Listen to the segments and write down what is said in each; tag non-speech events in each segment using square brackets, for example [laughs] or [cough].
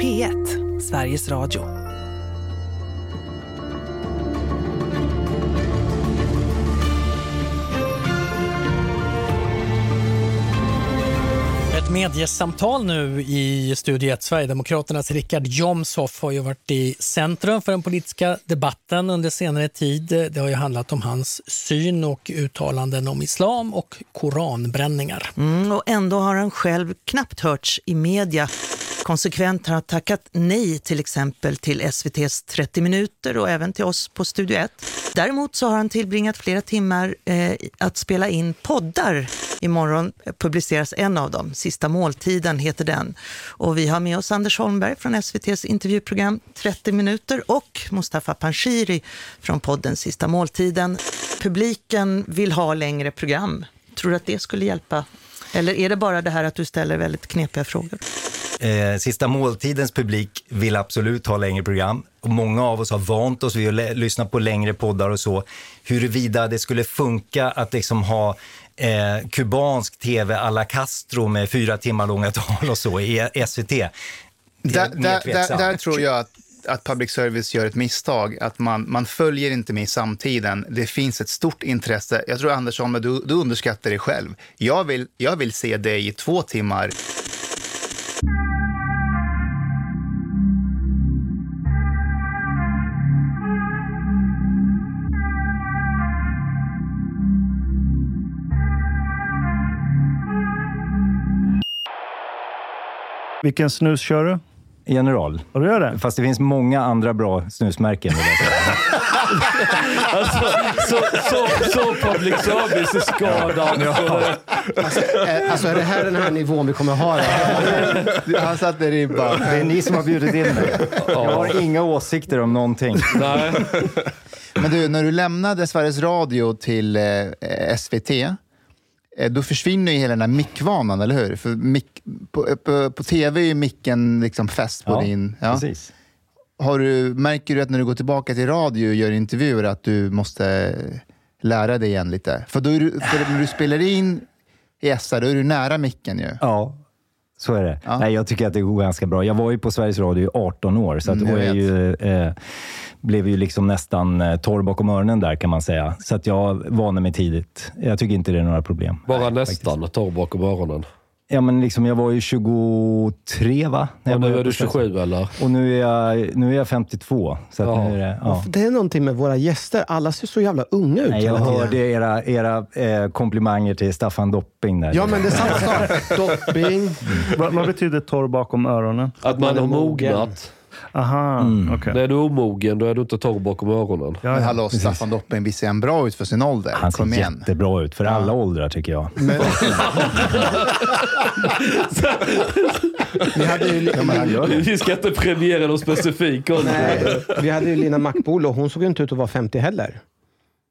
P1, Sveriges Radio. Ett mediesamtal nu i Studio 1. Sverigedemokraternas Richard Jomshoff har ju varit i centrum för den politiska debatten under senare tid. Det har ju handlat om hans syn och uttalanden om islam och koranbränningar. Mm, och ändå har han själv knappt hörts i media. Konsekvent har han tackat nej till exempel till SVTs 30 minuter och även till oss på Studio 1. Däremot så har han tillbringat flera timmar eh, att spela in poddar. Imorgon publiceras en av dem, Sista måltiden heter den. Och vi har med oss Anders Holmberg från SVTs intervjuprogram 30 minuter och Mustafa Panshiri från podden Sista måltiden. Publiken vill ha längre program. Tror du att det skulle hjälpa? Eller är det bara det här att du ställer väldigt knepiga frågor? Eh, sista måltidens publik vill absolut ha längre program. Och många av oss har vant oss vid att lyssna på längre poddar och så. Huruvida det skulle funka att liksom ha eh, kubansk tv alla Castro med fyra timmar långa tal och så i SVT. Där, där, där, där tror jag att, att public service gör ett misstag. Att man, man följer inte med i samtiden. Det finns ett stort intresse. Jag tror, Anders Holmberg, du, du underskattar dig själv. Jag vill, jag vill se dig i två timmar. Vilken snus kör du? General. Och du gör det? Fast det finns många andra bra snusmärken. [laughs] Alltså, så, så, så public service är skadad. Alltså, är, alltså är det här den här nivån vi kommer ha? Han satte ribban. Det är ni som har bjudit in mig. Jag har inga åsikter om någonting. Nej. Men du, när du lämnade Sveriges Radio till eh, SVT, eh, då försvinner ju hela den här mickvanan, eller hur? För mick, på, på, på tv är ju micken liksom fäst på Ja, din... Precis. Har du, märker du att när du går tillbaka till radio och gör intervjuer att du måste lära dig igen lite? För, då du, för när du spelar in i SR, då är du nära micken ju. Ja, så är det. Ja. Nej, jag tycker att det går ganska bra. Jag var ju på Sveriges Radio i 18 år, så att Mm, då jag är ju, eh, blev ju liksom nästan eh, torr bakom öronen där kan man säga. Så att jag vande mig tidigt. Jag tycker inte det är några problem. Bara nästan torr bakom öronen. Ja, men liksom, jag var ju 23 va? När Och jag nu började är du på Sveriges 27 eller? Och nu är jag, nu är jag 52. Så att Ja. nu är det, ja. Det är någonting med våra gäster. Alla ser så jävla unga ut Nej, jag hörde era, era eh, komplimanger till Staffan Dopping där. Ja, men det är samma sak. [laughs] Dopping. Vad, vad betyder torr bakom öronen? Att man är har mogen. mognat. Aha, Mm. okej. När du är omogen, då är du inte torr bakom öronen. Ja, Men ja. hallå, Staffan Dopping, visst ser han bra ut för sin ålder? Han ser Kom igen. jättebra ut för alla åldrar tycker jag. Men... [laughs] vi hade ju... Ja, men. Vi ska inte premiera någon specifik ålder. Nej, vi hade ju Lina Mackbolo och hon såg ju inte ut att vara 50 heller.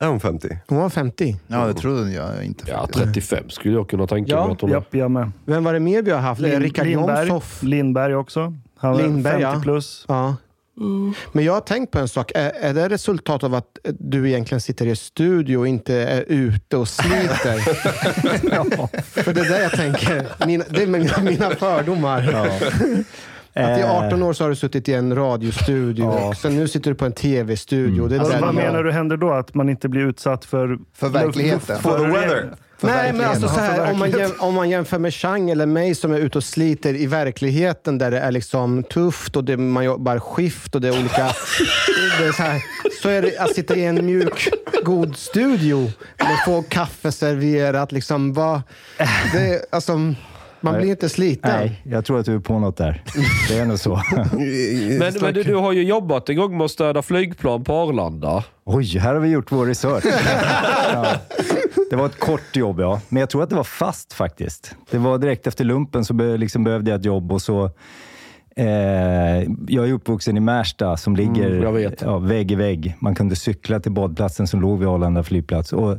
Är hon 50? Hon var 50. Ja, det trodde jag inte. Ja, faktiskt. 35 skulle jag kunna tänka Ja. mig att hon är. Japp, jag med. Vem var det mer vi har haft? Lin- Rickard Lindberg. Jomshoff. Lindberg också. Han Lindberg, 50 ja. plus. Ja. Men jag har tänkt på en sak. Är, är det resultat av att du egentligen sitter i studio och inte är ute och sliter? [laughs] För det är det jag tänker. Mina, det är mina, mina fördomar. [laughs] Att i 18 år så har du suttit i en radiostudio Ja. och sen nu sitter du på en tv-studio. Är Alltså, vad menar du händer då? Att man inte blir utsatt för... För verkligheten. For the weather. Nej, men alltså så här, om, man verkligheten. jäm, om man jämför med Chang eller mig som är ute och sliter i verkligheten där det är liksom tufft och det, man jobbar skift och det är olika... [laughs] det är så, här, så är det att sitta i en mjuk, god studio med få kaffe serverat. Liksom, vad, det, alltså, man blir inte sliten. Nej, jag tror att du är på något där. Det är nog så. [laughs] Men, men du, du har ju jobbat en gång med att stöda flygplan på Arlanda. Oj, här har vi gjort vår research. [laughs] Ja. Det var ett kort jobb, ja. Men jag tror att det var fast faktiskt. Det var direkt efter lumpen så be, liksom behövde jag ett jobb och så... Eh, jag är uppvuxen i Märsta som ligger Mm, jag vet. Ja, vägg i vägg. Man kunde cykla till badplatsen som låg vid Arlanda flygplats. Och,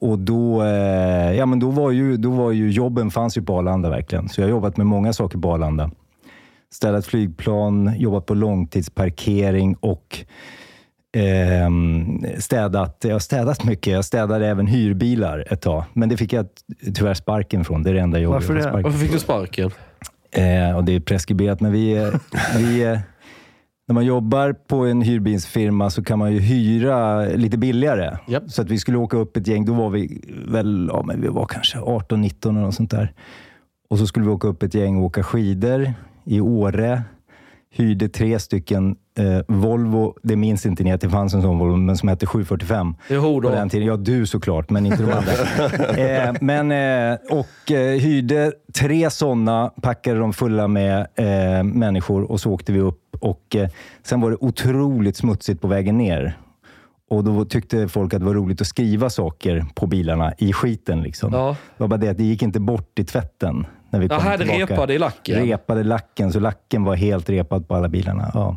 och då, eh, ja, men då, var ju, då var ju jobben fanns ju på Arlanda verkligen. Så jag har jobbat med många saker på Arlanda. Städat flygplan, jobbat på långtidsparkering och ehm, städat. Jag har städat mycket. Jag städade även hyrbilar ett tag. Men det fick jag tyvärr sparken från. Det är det enda jobbet Varför jag Varför fick du sparken? Eh, och det är preskriberat, men vi, eh, vi eh, när man jobbar på en hyrbilsfirma så kan man ju hyra lite billigare. Japp. Så att vi skulle åka upp ett gäng, då var vi väl, ja, men vi var kanske 18-19 eller något sånt där. Och så skulle vi åka upp ett gäng och åka skidor i Åre. Hyrde tre stycken eh, Volvo, det minns inte ni att det fanns en sån Volvo, men som hette 745. Jo då. På den tiden. Ja, du såklart, men inte de andra. [laughs] eh, men, eh, och eh, hyrde tre sådana, packade dem fulla med eh, människor och så åkte vi upp. Och eh, Sen var det otroligt smutsigt på vägen ner. Och Då tyckte folk att det var roligt att skriva saker på bilarna i skiten. Liksom. Ja. Det var bara det att det gick inte bort i tvätten. När vi kom det tillbaka. repade i lacken. Repade lacken, så lacken var helt repad på alla bilarna. Ja.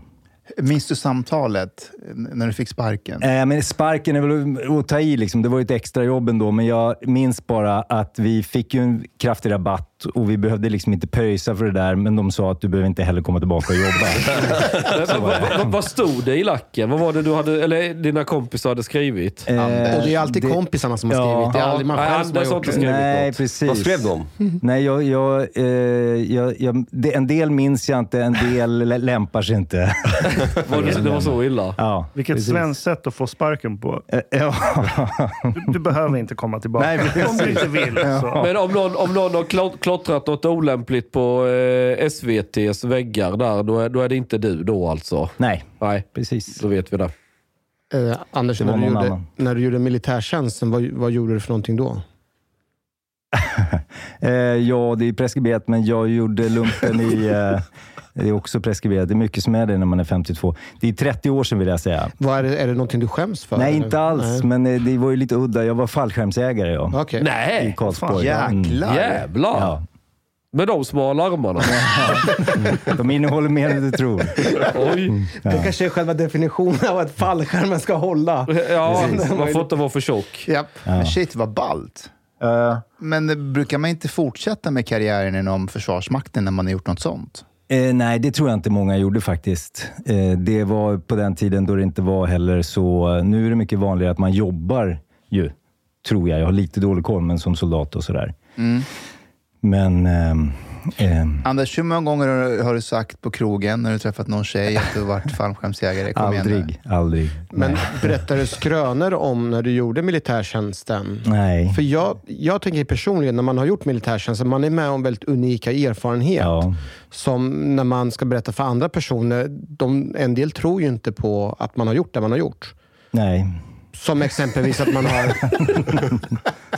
Minns du samtalet när du fick sparken? Eh, men sparken är väl att ta i. Liksom. Det var ju ett extrajobb ändå, men jag minns bara att vi fick ju en kraftig rabatt och vi behövde liksom inte pröjsa för det där, men de sa att du behöver inte heller komma tillbaka och jobba. [laughs] Vad, vad, vad stod det i lacken? Vad var det du hade, eller dina kompisar hade skrivit? Eh, Och det är alltid det- kompisarna som har Ja. skrivit. Det är aldrig man Nej, själv som har gjort det. skrivit Nej, något. precis. Vad skrev de? [laughs] Nej, jag, jag, eh, jag, jag, det, en del minns jag inte, en del [laughs] lä- lämpar sig inte. Var det, det var så illa? Ja, Vilket precis. svenskt sätt att få sparken på. Eh, Ja. Du, du behöver inte komma tillbaka. Nej, om du inte vill. Så. Men om någon, om någon har klott- klottrat något olämpligt på eh, SVTs väggar där, då är, då är det inte du då alltså? Nej, Nej, precis. då vet vi det. Eh, Anders, Det var när du, någon gjorde, annan. när du gjorde militärtjänsten, vad, vad gjorde du för någonting då? [laughs] Eh, ja, det är preskriberat, men jag gjorde lumpen i... [laughs] Eh, det är också preskriberat. Det är mycket som är det när man är 52. Det är 30 år sedan vill jag säga. Vad är, det, är det någonting du skäms för? Nej, eller? inte alls. Nej. Men eh, det var ju lite udda. Jag var fallskärmsägare jag, Okej. i Nej! Karlsborg. Mm. Jäklar! Jävlar! Ja. Med de smala armarna. [laughs] De innehåller mer än du tror. Oj! Det kanske är själva definitionen av att fallskärmen ska hålla. Ja, man får inte vara för tjock. Japp. Men shit, vad ballt. Eh, Men brukar man inte fortsätta med karriären inom Försvarsmakten när man har gjort något sånt? Eh, nej, det tror jag inte många gjorde faktiskt. Eh, det var på den tiden då det inte var heller så... Nu är det mycket vanligare att man jobbar ju, tror jag. Jag har lite dålig koll, men som soldat och sådär. Men... ehm, ehm, Anders, hur många gånger har du- har du sagt på krogen när du träffat någon tjej att du har varit [laughs] fallskärmsjägare? Aldrig, aldrig. Men Nej. [laughs] berättar du skrönor om när du gjorde militärtjänsten? nej. För jag, jag tänker personligen, när man har gjort militärtjänsten, man är med om väldigt unika erfarenheter. Ja. Som när man ska berätta för andra personer, de, en del tror ju inte på att man har gjort det man har gjort. Nej. Som exempelvis att man har...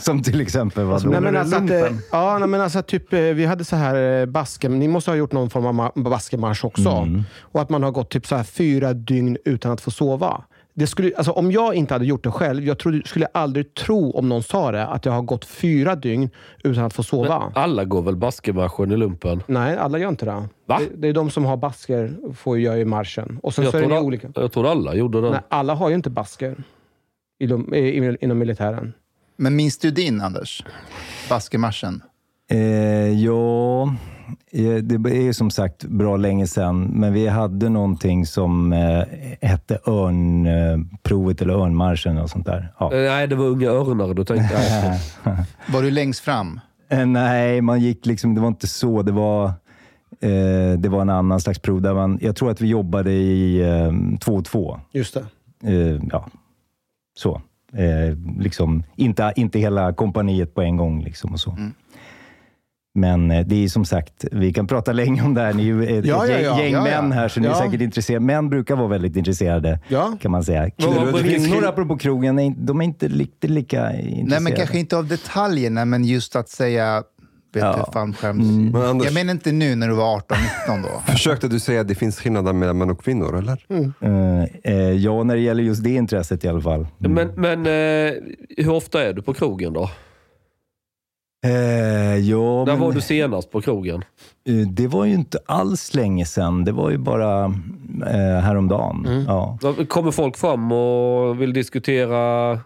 [laughs] Som till exempel vad då? nej, men du alltså att, eh, ja, nej, men alltså typ, eh, vi hade så här eh, baske, ni måste ha gjort någon form av ma- baskemarsch också. Mm. Och att man har gått typ så här fyra dygn utan att få sova. Det skulle, alltså om jag inte hade gjort det själv, jag trodde, skulle aldrig tro om någon sa det, att jag har gått fyra dygn utan att få sova. Alla går väl baskemarschen i lumpen? Nej, alla gör inte det. Va? det. Det är de som har basker får ju göra i marschen. Och sen Jag så är det trodde, olika. jag trodde alla gjorde det. Nej, alla har ju inte basker. I de, i, inom militären. Men minns du din, Anders? Baskemarschen? Eh, ja, eh, det är ju som sagt bra länge sedan, men vi hade någonting som eh, hette Örnprovet eller Örnmarschen och sånt där. Ja. Eh, Nej, det var Unga Örnar. Då tänkte jag... [laughs] Var du längst fram? Eh, Nej, man gick liksom, det var inte så. Det var, eh, det var en annan slags prov. Där man, jag tror att vi jobbade i eh, två och två. Just det. Eh, ja, så. Eh, liksom, inte, inte hela kompaniet på en gång. Liksom och så. Mm. Men eh, det är som sagt, vi kan prata länge om det här. Ni är ju ett, Ja, ja, gäng, ja. gäng Ja, män här, så ni är säkert intresserade. Män brukar vara väldigt intresserade, Ja. kan man säga. Kvinnor, apropå krogen, de är inte lika, lika intresserade. Nej, men kanske inte av detaljerna, men just att säga vet Ja. du, fallskärms... Men Anders, Jag menar inte nu när du var 18-19 då. [laughs] försökte du säga att det finns skillnader mellan män och kvinnor, eller? Eh, eh, ja, när det gäller just det intresset i alla fall. Mm. Men, men eh, hur ofta är du på krogen då? Eh, ja, När men, var du senast på krogen? eh, det var ju inte alls länge sedan. Det var ju bara eh, häromdagen. Mm. Ja. Kommer folk fram och vill diskutera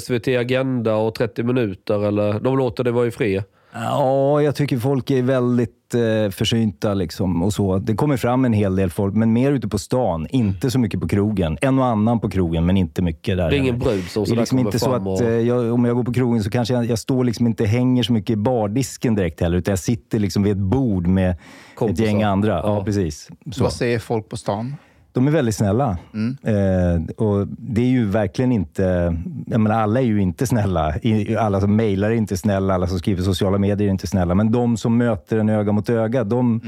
SVT Agenda och 30 minuter eller de låter det vara i fred? Ja, jag tycker folk är väldigt eh, försynta liksom, och så. Det kommer fram en hel del folk, men mer ute på stan. Inte så mycket på krogen. En och annan på krogen, men inte mycket där. Det är ingen brud som sådär liksom inte så att och... eh, jag, om jag går på krogen så kanske jag, jag står liksom inte hänger så mycket i bardisken direkt heller, utan jag sitter liksom vid ett bord med Kompisar. ett gäng andra. Ja, Ja. precis. Så. Vad säger folk på stan? De är väldigt snälla. Mm. Eh, och det är ju verkligen inte... Jag menar, alla är ju inte snälla. Alla som mejlar är inte snälla, alla som skriver sociala medier är inte snälla. Men de som möter en öga mot öga, de,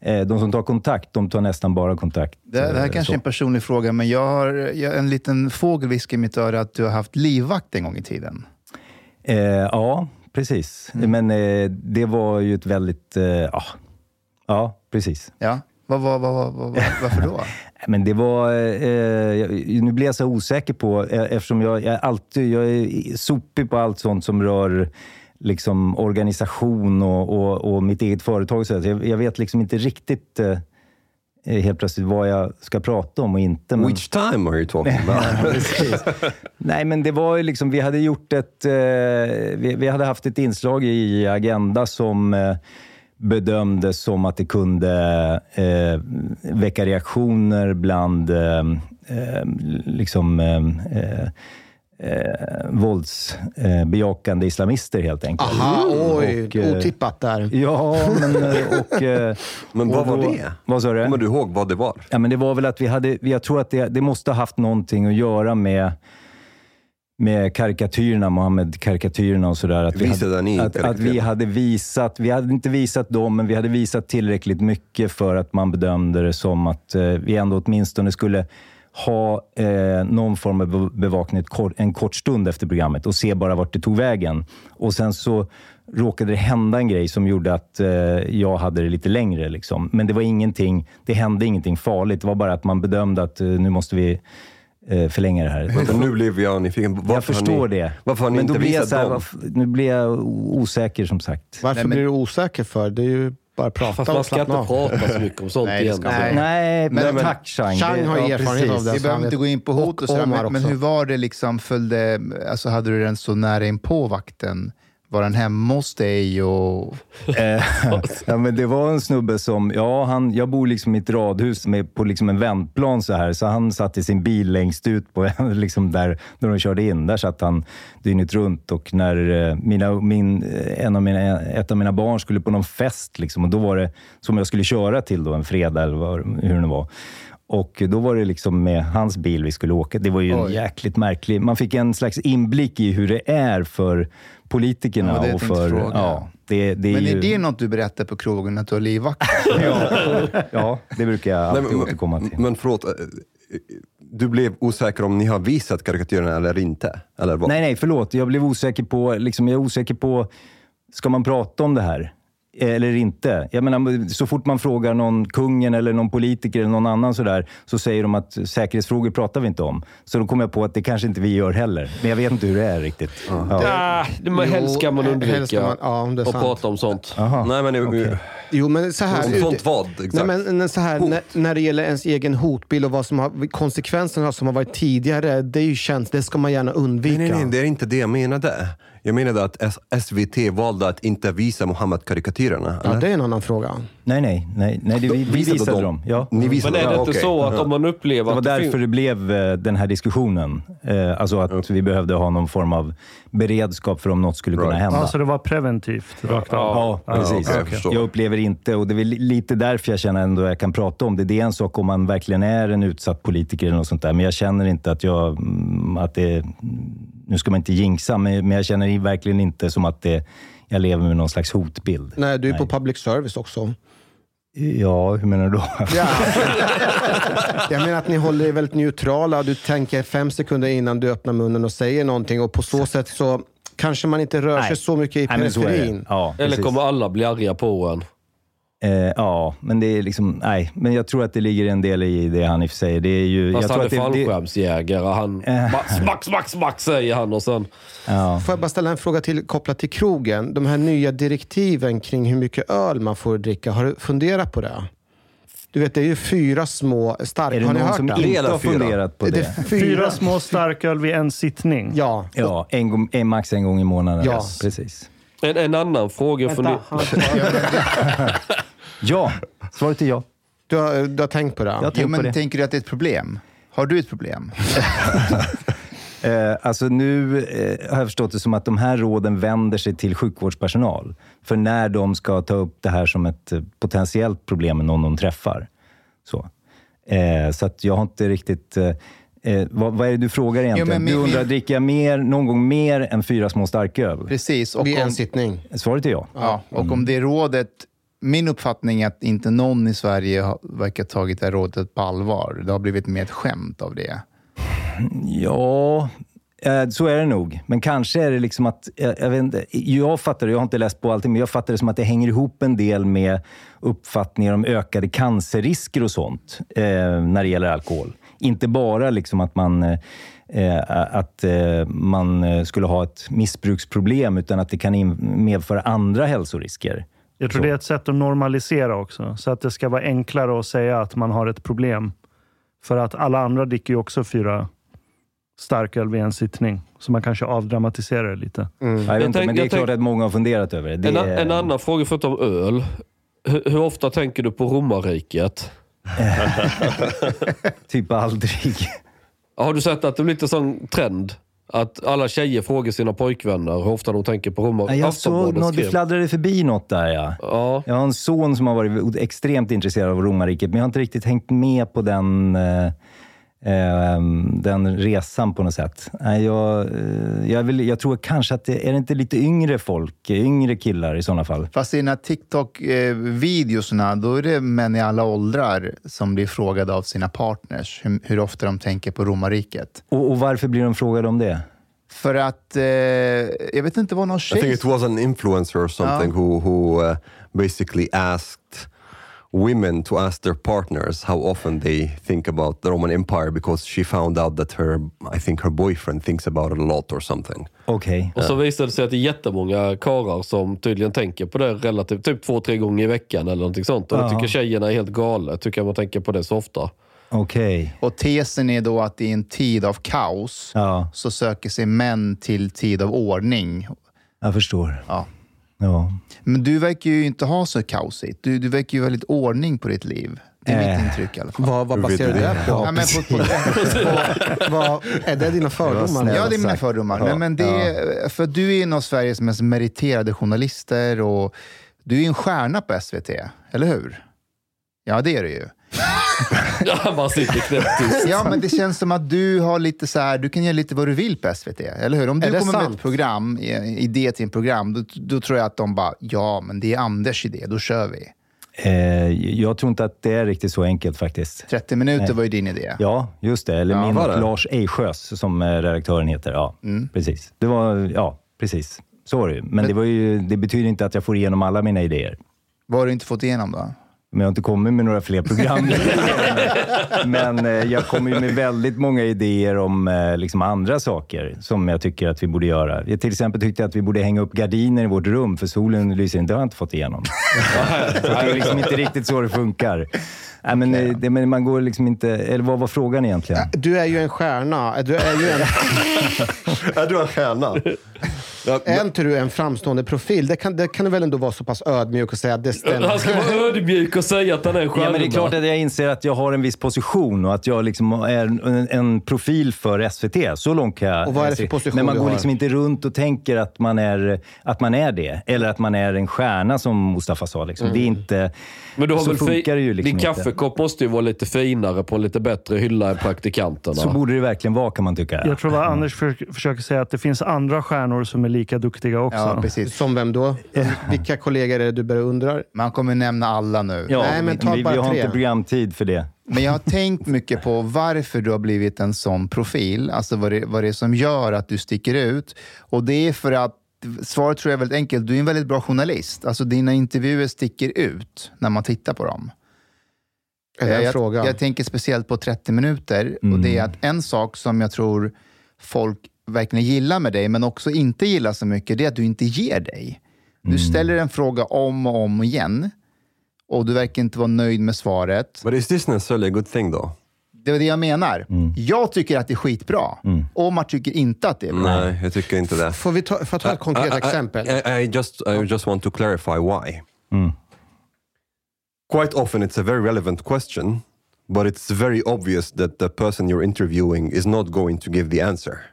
eh, de som tar kontakt, de tar nästan bara kontakt. Det, det här eh, kanske är en personlig fråga, men jag har jag, en liten fågel viskar i mitt öra att du har haft livvakt en gång i tiden. Eh, ja, precis. Men eh, det var ju ett väldigt... Eh, ja, ja, precis. Ja. Vad, vad, vad, varför då? [laughs] Men det var... Eh, nu blir jag så osäker på, eh, eftersom jag, jag, alltid, jag är sopig på allt sånt som rör liksom organisation och, och, och mitt eget företag. Så jag, jag vet liksom inte riktigt eh, eh, helt plötsligt vad jag ska prata om och inte. Men... Which time are you talking about? [laughs] Nej, men det var ju liksom, vi hade gjort ett, eh, vi, vi hade haft ett inslag i Agenda som eh, bedömdes som att det kunde eh, väcka reaktioner bland eh, eh, liksom, eh, eh, eh, våldsbejakande islamister helt enkelt. Aha, oj. Och, eh, otippat där. Ja, men och... eh, [laughs] Men vad och var det? Vad sa du? Kommer du ihåg vad det var? Ja, men det var väl att vi hade, jag tror att det, det måste ha haft någonting att göra med, med karikatyrerna, Mohammed-karikatyrerna och sådär. Att, vi Visade hade, ni att, att vi hade visat, vi hade inte visat dem, men vi hade visat tillräckligt mycket för att man bedömde det som att eh, vi ändå åtminstone skulle ha eh, någon form av be- bevakning en kort stund efter programmet och se bara vart det tog vägen. Och sen så råkade det hända en grej som gjorde att eh, jag hade det lite längre. Liksom. Men det var ingenting, det hände ingenting farligt. Det var bara att man bedömde att eh, nu måste vi förlänga det här. Vänta, nu blev jag nyfiken. Varför jag förstår ni, det. Varför har ni Men inte visat så här, dem? varför- Nu blir jag osäker som sagt. Varför Nej, men- blir du osäker för? Det är ju bara prata Fast man och ska inte prata så mycket om sånt Nej, igen. Nej. Nej, men, men- tack Chang. Chang har ja, erfarenhet precis. av det. Vi behöver inte gå in på hot och, och sådär, men, men hur var det? liksom följde, alltså Hade du den så nära in på vakten? Var den hemma hos dig? Och... Eh, [laughs] ja, men det var en snubbe som, ja, han, jag bor liksom i ett radhus med, på liksom en väntplan så här, så han satt i sin bil längst ut på [laughs] liksom där, när de körde in. Där satt han dygnet runt och när eh, mina, min, en av mina, ett av mina barn skulle på någon fest, liksom, och då var det som jag skulle köra till då, en fredag eller vad, hur det var. Och då var det liksom med hans bil vi skulle åka. Det var ju Oj. jäkligt märklig... Man fick en slags inblick i hur det är för politikerna. Ja, det jag och för, fråga. ja, det, det är Men ju, är det något du berättar på krogen, att du har livvakt? [laughs] Ja, det brukar jag alltid men- återkomma till. Men förlåt, eh, du blev osäker om ni har visat karikatyrerna eller inte? Eller vad? Nej, nej, förlåt. Jag blev osäker på, liksom, jag är osäker på, ska man prata om det här? Eller inte. Jag menar, så fort man frågar någon kungen eller någon politiker eller någon annan sådär, så säger de att säkerhetsfrågor pratar vi inte om. Så då kom jag på att det kanske inte vi gör heller. Men jag vet inte hur det är riktigt. Ja. Ah, det, men helst ska man undvika helst ska man- ja, det är att sant. prata om sånt. Nej, men Jo, men så här, Om sånt vad? Nej, Exakt. men, men så här, när, när det gäller ens egen hotbild och vad som har, konsekvenserna som har varit tidigare, det är ju känt, det ska man gärna undvika. Nej, nej, nej, det är inte det jag menade. Jag menade att SVT valde att inte visa Mohammed-karikatyrerna. Ja, det är en annan fråga. Nej, nej. nej, nej det, vi, vi Visade visade de? dem. Ja. Ni visade Men är det dem? inte Okej. så att Ja. om man upplever Det var att det därför finns... det blev eh, den här diskussionen. Eh, Alltså att vi behövde ha någon form av beredskap för om något skulle kunna Right. hända. Ja, så det var preventivt rakt av? Ja, precis. okej, jag jag, upplever inte, och det är lite därför jag känner ändå att jag kan prata om det. Det är en sak om man verkligen är en utsatt politiker eller något sånt där, men jag känner inte att jag, mm, att det, nu ska man inte jinxa, men men jag känner verkligen inte som att det, jag lever med någon slags hotbild. Nej, du är på public service också. Ja, hur menar du då? Ja. [laughs] Jag menar att ni håller er väldigt neutrala. Du tänker fem sekunder innan du öppnar munnen och säger någonting och på så sätt så kanske man inte rör sig Nej. så mycket i Nej, periferin. Ja, Eller kommer alla bli arga på en? Eh, ja, men det är liksom, nej, men jag tror att det ligger en del i det Hanif säger. Det är ju, Fast jag han tror är att det, det, fallskärmsjägare. Han Eh. ba- smack, smack, smack säger han och sen... ja. Får jag bara ställa en fråga till kopplat till krogen? De här nya direktiven kring hur mycket öl man får dricka, har du funderat på det? Du vet, det är ju fyra små starka. Är det Har ni någon hört som det? inte har funderat på det? Det fyra, Fyra små starköl vid en sittning? Ja. Ja, en en, max en gång i månaden. Ja. Precis. En, en annan fråga. Vänta, Funder... [laughs] [laughs] [laughs] Ja, svaret är ja. du, har, du har tänkt på det? Jag har Jo, men det. tänker du att det är ett problem? Har du ett problem? [laughs] Eh, alltså nu eh, har jag förstått det som att de här råden vänder sig till sjukvårdspersonal. För när de ska ta upp det här som ett eh, potentiellt problem med någon de träffar. Så, eh, så att jag har inte riktigt... Eh, eh, vad, vad är det du frågar egentligen? men min- du undrar, min- dricker jag mer, någon gång mer än fyra små starköl? Precis. Och Vid en sittning? Svaret är ja. ja, och om det rådet... Min uppfattning är att inte någon i Sverige har, verkar tagit det här rådet på allvar. Det har blivit mer ett skämt av det. Ja, eh, så är det nog. Men kanske är det liksom att, jag, jag vet inte, jag fattar det, jag har inte läst på allting, men jag fattar det som att det hänger ihop en del med uppfattningar om ökade cancerrisker och sånt eh, när det gäller alkohol. Inte bara liksom att man eh, eh att eh, man skulle ha ett missbruksproblem, utan att det kan medföra andra hälsorisker. Jag tror Så. det är ett sätt att normalisera också, så att det ska vara enklare att säga att man har ett problem. För att alla andra dricker ju också fyra starköl vid en sittning, så man kanske avdramatiserar det lite. Jag vet Jag inte, tänk- men det är jag klart tänk- att många har funderat över det. det En, är, en annan fråga förutom öl. Hur, hur ofta tänker du på romarriket? [laughs] Typ aldrig. Har du sett att det blir lite sån trend? Att alla tjejer frågar sina pojkvänner hur ofta de tänker på romar. Nej, Jag såg något, det fladdrade förbi något där ja. Ja. Jag har en son som har varit extremt intresserad av romarriket, men jag har inte riktigt hängt med på den, eh, den resan på något sätt. Jag, eh, jag, vill, jag tror kanske att det är det inte lite yngre folk, yngre killar i sådana fall. Fast i den här TikTok-videosna, då är det män i alla åldrar som blir frågade av sina partners hur, hur ofta de tänker på romarriket. Och, och varför blir de frågade om det? För att, eh, jag vet inte vad någon I tjej... think it was an influencer or something who, who uh, basically asked women to ask their partners how often they think about the Roman Empire because she found out that her, I think her boyfriend thinks about it a lot or something. Okej. Och så visade det sig att det är jättemånga karlar som tydligen tänker på det relativt, typ två, tre gånger i veckan eller någonting sånt. Och det tycker tjejerna är helt galet. Tycker jag man tänker på det så ofta. Okej. Och tesen är då att i en tid av kaos Ja, så söker sig män till tid av ordning. jag förstår. Ja. Ja. Men du verkar ju inte ha så kaosigt. Du, du verkar ju lite ordning på ditt liv. Det är Eh. mitt intryck i alla fall. Vad, vad baserar du det? på? Ja, men på, [laughs] på, Vad, är det dina fördomar? ja, det är mina fördomar. Ja. Nej, men det, är- För du är en av Sveriges mest meriterade journalister och du är en stjärna på SVT, eller hur? Ja, det är du ju. [laughs] [laughs] Ja, man sitter knäpptyst. Ja, men det känns som att du har lite så här, du kan göra lite vad du vill på SVT, eller hur? Om du kommer med sant? ett program, idé till en program, då, då tror jag att de bara, ja, men det är Anders idé, då kör vi. Eh, jag tror inte att det är riktigt så enkelt faktiskt. 30 minuter Nej. var ju din idé. Ja, just det. Eller Ja, min och det? Lars Eidsjös, som eh, redaktören heter. Ja, Mm. precis. Det var, ja, precis. Så var det ju. Men det, var ju, det betyder inte att jag får igenom alla mina idéer. Vad har du inte fått igenom då? Men jag har inte kommit med några fler program. [laughs] Men eh, jag kommer ju med väldigt många idéer om eh, liksom andra saker som jag tycker att vi borde göra. Jag till exempel tyckte jag att vi borde hänga upp gardiner i vårt rum, för solen lyser in. Det har jag inte fått igenom. [laughs] Så det är liksom inte riktigt så det funkar. Nej, men, eh, det, men man går liksom inte... Eller vad var frågan egentligen? Du är ju en stjärna. Du är ju en... [laughs] är du en stjärna? Är inte du en framstående profil? Det kan, det kan du väl ändå vara så pass ödmjuk och säga att det stämmer? Han ska vara ödmjuk och säga att han är en stjärna. Ja, men det är klart att jag inser att jag har en viss position och att jag liksom är en, en profil för SVT. Så långt kan jag Och vad är det för position Men man går liksom inte runt och tänker att man, är, att man är det. Eller att man är en stjärna, som Mustafa sa. Liksom. Det är inte... Men du har så väl funkar det ju liksom Din kaffekopp måste ju vara lite finare på en lite bättre hylla än praktikanterna. Så borde det verkligen vara, kan man tycka. Jag tror att Anders för, försöker säga att det finns andra stjärnor som är lika duktiga också. Ja, precis. Som vem då? Vilka kollegor är det du börjar undra? Man kommer nämna alla nu. Ja, Nej, men ta vi, vi bara har tre. inte programtid för det. Men jag har tänkt mycket på varför du har blivit en sån profil. Alltså vad det, vad det är som gör att du sticker ut. Och det är för att, svaret tror jag är väldigt enkelt, du är en väldigt bra journalist. Alltså dina intervjuer sticker ut när man tittar på dem. Är det en jag, fråga? jag tänker speciellt på 30 minuter. Och Mm. det är att en sak som jag tror folk verkligen gillar med dig, men också inte gillar så mycket, det är att du inte ger dig. Mm. Du ställer en fråga om och om igen. Och du verkar inte vara nöjd med svaret. But is this necessarily a good thing though? Det var det jag menar. Mm. Jag tycker att det är skitbra. Omar tycker inte att det är bra. Nej, jag tycker inte det. Får vi ta, får ta ett konkret I- I- exempel? I, I just, I just want to clarify why. Mm. Quite often it's a very relevant question, but it's very obvious that the person you're interviewing is not going to give the answer.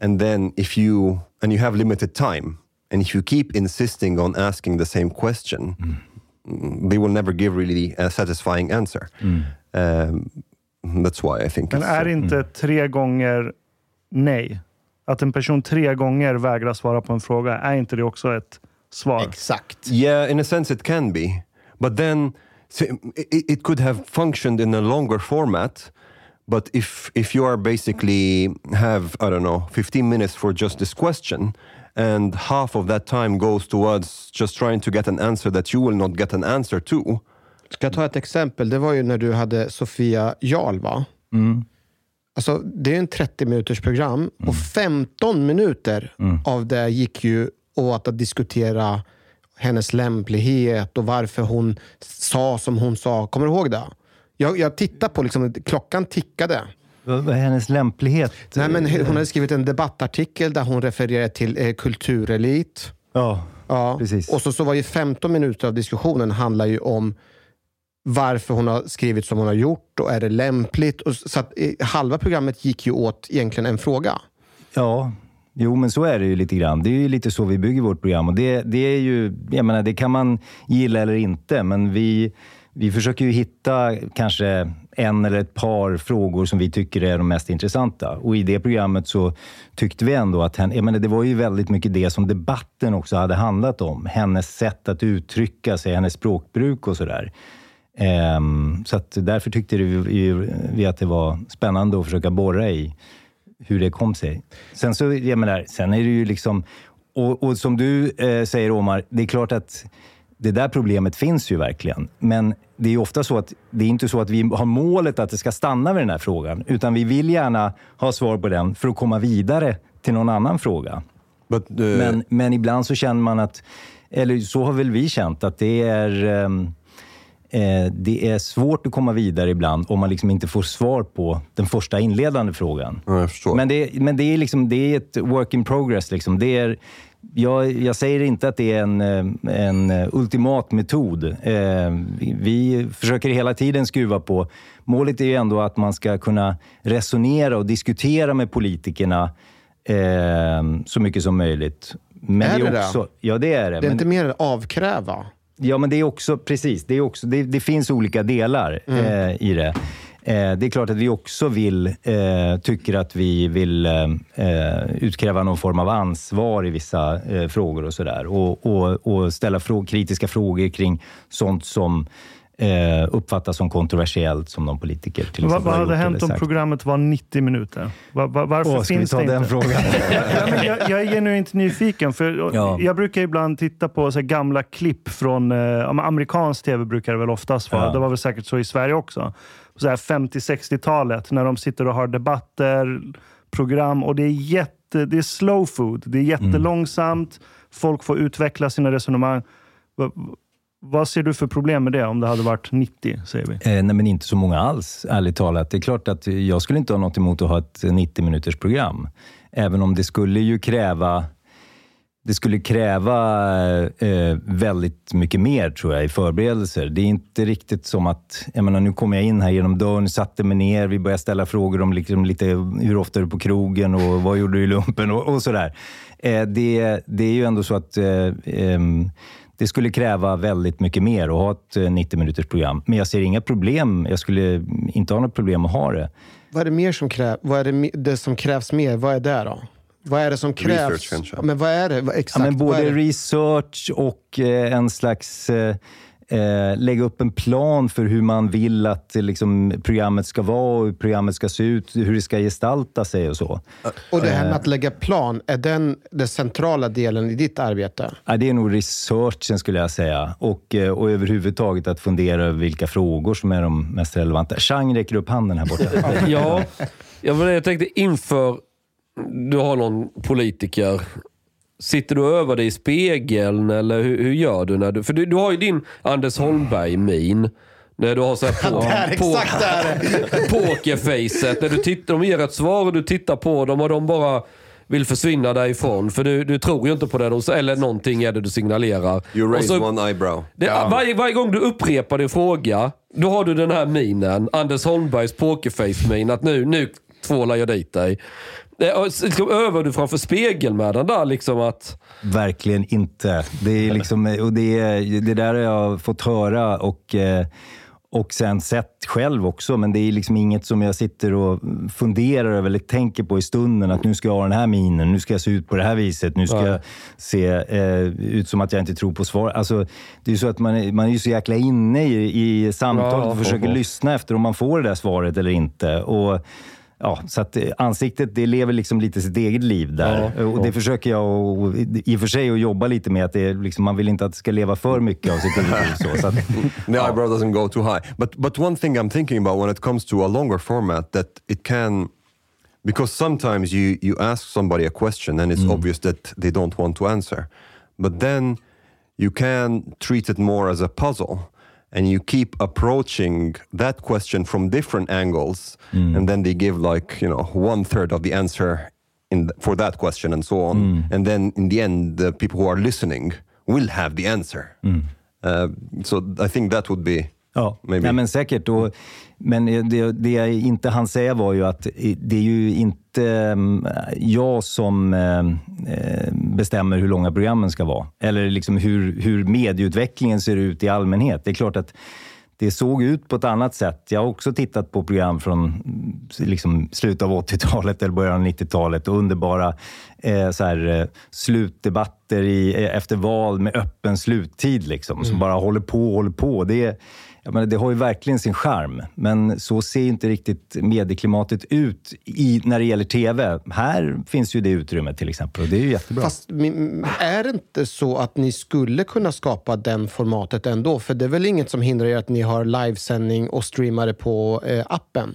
And then if you, and you have limited time, and if you keep insisting on asking the same question, mm, they will never give really a satisfying answer. Um, that's why I think Men it's, är inte tre gånger nej? Att en person tre gånger vägrar svara på en fråga, är inte det också ett svar? Exakt. Yeah, in a sense it can be, but then so it, it could have functioned in a longer format. But if if you are basically have I don't know 15 minutes for just this question, and half of that time goes towards just trying to get an answer that you will not get an answer to. Ska jag ta ett exempel? Det var ju när du hade Sofia Jarl, va? Alltså, det är en 30 minuters program och 15 minuter av det gick ju åt att diskutera hennes lämplighet och varför hon sa som hon sa. Kommer du ihåg det? Jag, jag tittade på, liksom, klockan tickade. Vad vad är hennes lämplighet? Nej, men hon hade skrivit en debattartikel där hon refererade till eh, kulturelit. Ja, Ja. precis. Och så, så var ju 15 minuter av diskussionen handlar ju om varför hon har skrivit som hon har gjort och är det lämpligt. Och så att, eh, halva programmet gick ju åt egentligen en fråga. Ja, jo men så är det ju lite grann. Det är ju lite så vi bygger vårt program. Och det, det är ju, jag menar, det kan man gilla eller inte, men vi, vi försöker ju hitta kanske en eller ett par frågor som vi tycker är de mest intressanta. Och i det programmet så tyckte vi ändå att hen, jag menar, det var ju väldigt mycket det som debatten också hade handlat om. Hennes sätt att uttrycka sig, hennes språkbruk och sådär. Um, så att därför tyckte vi, vi att det var spännande att försöka borra i hur det kom sig. Sen så, jag menar, sen är det ju liksom... Och, och som du eh, säger Omar, det är klart att det där problemet finns ju verkligen. Men det är ofta så att det är inte så att vi har målet att det ska stanna vid den här frågan. Utan vi vill gärna ha svar på den för att komma vidare till någon annan fråga. But uh, Men, men ibland så känner man att, eller så har väl vi känt, att det är, ehm, eh, det är svårt att komma vidare ibland om man liksom inte får svar på den första inledande frågan. ja, jag förstår. Men, det, men det, är liksom, det är ett work in progress. Liksom. Det är, jag, jag säger inte att det är en, eh, en ultimat metod. Eh, vi, försöker hela tiden skruva på. Målet är ju ändå att man ska kunna resonera och diskutera med politikerna eh, så mycket som möjligt. Men Är det det det? också, Ja, det är det. Det är men, inte mer avkräva. Ja, men det är också, precis, det, är också, det, det finns olika delar eh, i det. Eh, det är klart att vi också vill, eh, tycker att vi vill eh, utkräva någon form av ansvar i vissa frågor och sådär. Och, och, och ställa frå- kritiska frågor kring sånt som eh, uppfattas som kontroversiellt som någon politiker till exempel vad hade hänt om sagt. programmet var 90 minuter? Va, va, varför Åh, ska vi finns ta det den inte? frågan? [laughs] ja, jag, jag är genuint nyfiken. För Ja. Jag brukar ibland titta på så gamla klipp från eh, amerikansk tv. brukar det väl oftast vara. Ja. Det var väl säkert så i Sverige också. Så här 50-60-talet när de sitter och har debatter, program och det är jätte, det är slow food. Det är jättelångsamt. Folk får utveckla sina resonemang. Vad ser du för problem med det om det hade varit 90, säger vi? Eh, nej, men inte så många alls, ärligt talat. Det är klart att jag skulle inte ha något emot att ha ett 90 minuters program. Även om det skulle ju kräva det skulle kräva eh, väldigt mycket mer, tror jag, i förberedelser. Det är inte riktigt som att, jag menar, nu kom jag in här genom dörren, satte mig ner, vi började ställa frågor om liksom lite, hur ofta är du på krogen och vad gjorde du i lumpen och, och sådär. Eh, det, det är ju ändå så att eh, ehm, det skulle kräva väldigt mycket mer att ha ett eh, 90 minuters program. Men jag ser inga problem. Jag skulle inte ha något problem att ha det. Vad är det mer som krävs? Vad är det, det som krävs mer? Vad är det då? Vad är det som krävs? Research, kanske. Men vad är det? Vad- Ja, Exakt. men både det? research och eh, en slags... Eh, lägga upp en plan för hur man vill att eh, liksom, programmet ska vara, och hur programmet ska se ut, hur det ska gestalta sig och så. Och det här med Eh. att lägga plan, är den den centrala delen i ditt arbete? Ja, det är nog researchen skulle jag säga. Och, eh, och överhuvudtaget att fundera över vilka frågor som är de mest relevanta. Chang räcker upp handen här borta. [laughs] Ja, jag tänkte inför du har någon politiker. Sitter du över dig i spegeln eller hur, hur gör du? när du För du, du har ju din Anders Holmberg-min. När du har så här på, Där, på, exakt där! [laughs] pokerfacet. När du tittar, de ger ett svar och du tittar på dem och de bara vill försvinna därifrån. För du, du tror ju inte på det de säger. Eller någonting är det du signalerar. You Och raise så- one eyebrow. det, varje, varje gång du upprepar din fråga, då har du den här minen. Anders Holmbergs pokerface-min. Att nu, nu tvålar jag dit dig. Liksom, övar du framför spegeln med den där liksom att... Verkligen inte. Det, är liksom, och det, är- det där har jag fått höra och, eh, och sen sett själv också. Men det är liksom inget som jag sitter och funderar över eller tänker på i stunden. Att nu ska jag ha den här minen, nu ska jag se ut på det här viset, nu ska Nej. jag se eh, ut som att jag inte tror på svar. Alltså, det är så att man, är- man är ju så jäkla inne i, i samtalet Ja, och försöker ja, ja. lyssna efter om man får det där svaret eller inte. Och, Ja, så att eh, ansiktet det lever liksom lite sitt eget liv där. Ja, och ja. det försöker jag och, i och för sig att jobba lite med. att det liksom, Man vill inte att det ska leva för mycket av sitt eget liv. Så, så att, [laughs] The eyebrow doesn't go too high. But but one thing I'm thinking about when it comes to a longer format that it can because sometimes you you ask somebody a question and it's obvious that they don't want to answer. But then you can treat it more as a puzzle and you keep approaching that question from different angles mm. and then they give like, you know, one third of the answer in th- for that question and so on. Mm. And then in the end the people who are listening will have the answer. Mm. Uh, so I think that would be Ja, Maybe. Nej, men säkert. Och, men det, det jag inte hann säga var ju att det är ju inte mm, jag som eh, bestämmer hur långa programmen ska vara. Eller liksom hur, hur medieutvecklingen ser ut i allmänhet. Det är klart att det såg ut på ett annat sätt. Jag har också tittat på program från mm, liksom, slutet av 80-talet eller början av 90-talet och underbara eh, så här, eh, slutdebatter i, eh, efter val med öppen sluttid liksom, som bara håller på och håller på. Det, är- jag menar, det har ju verkligen sin charm, men så ser inte riktigt medieklimatet ut i, när det gäller TV. Här finns ju det utrymmet till exempel och det är ju jättebra. Fast är det inte så att ni skulle kunna skapa den formatet ändå? För det är väl inget som hindrar er att ni har livesändning och streamar det på eh, appen?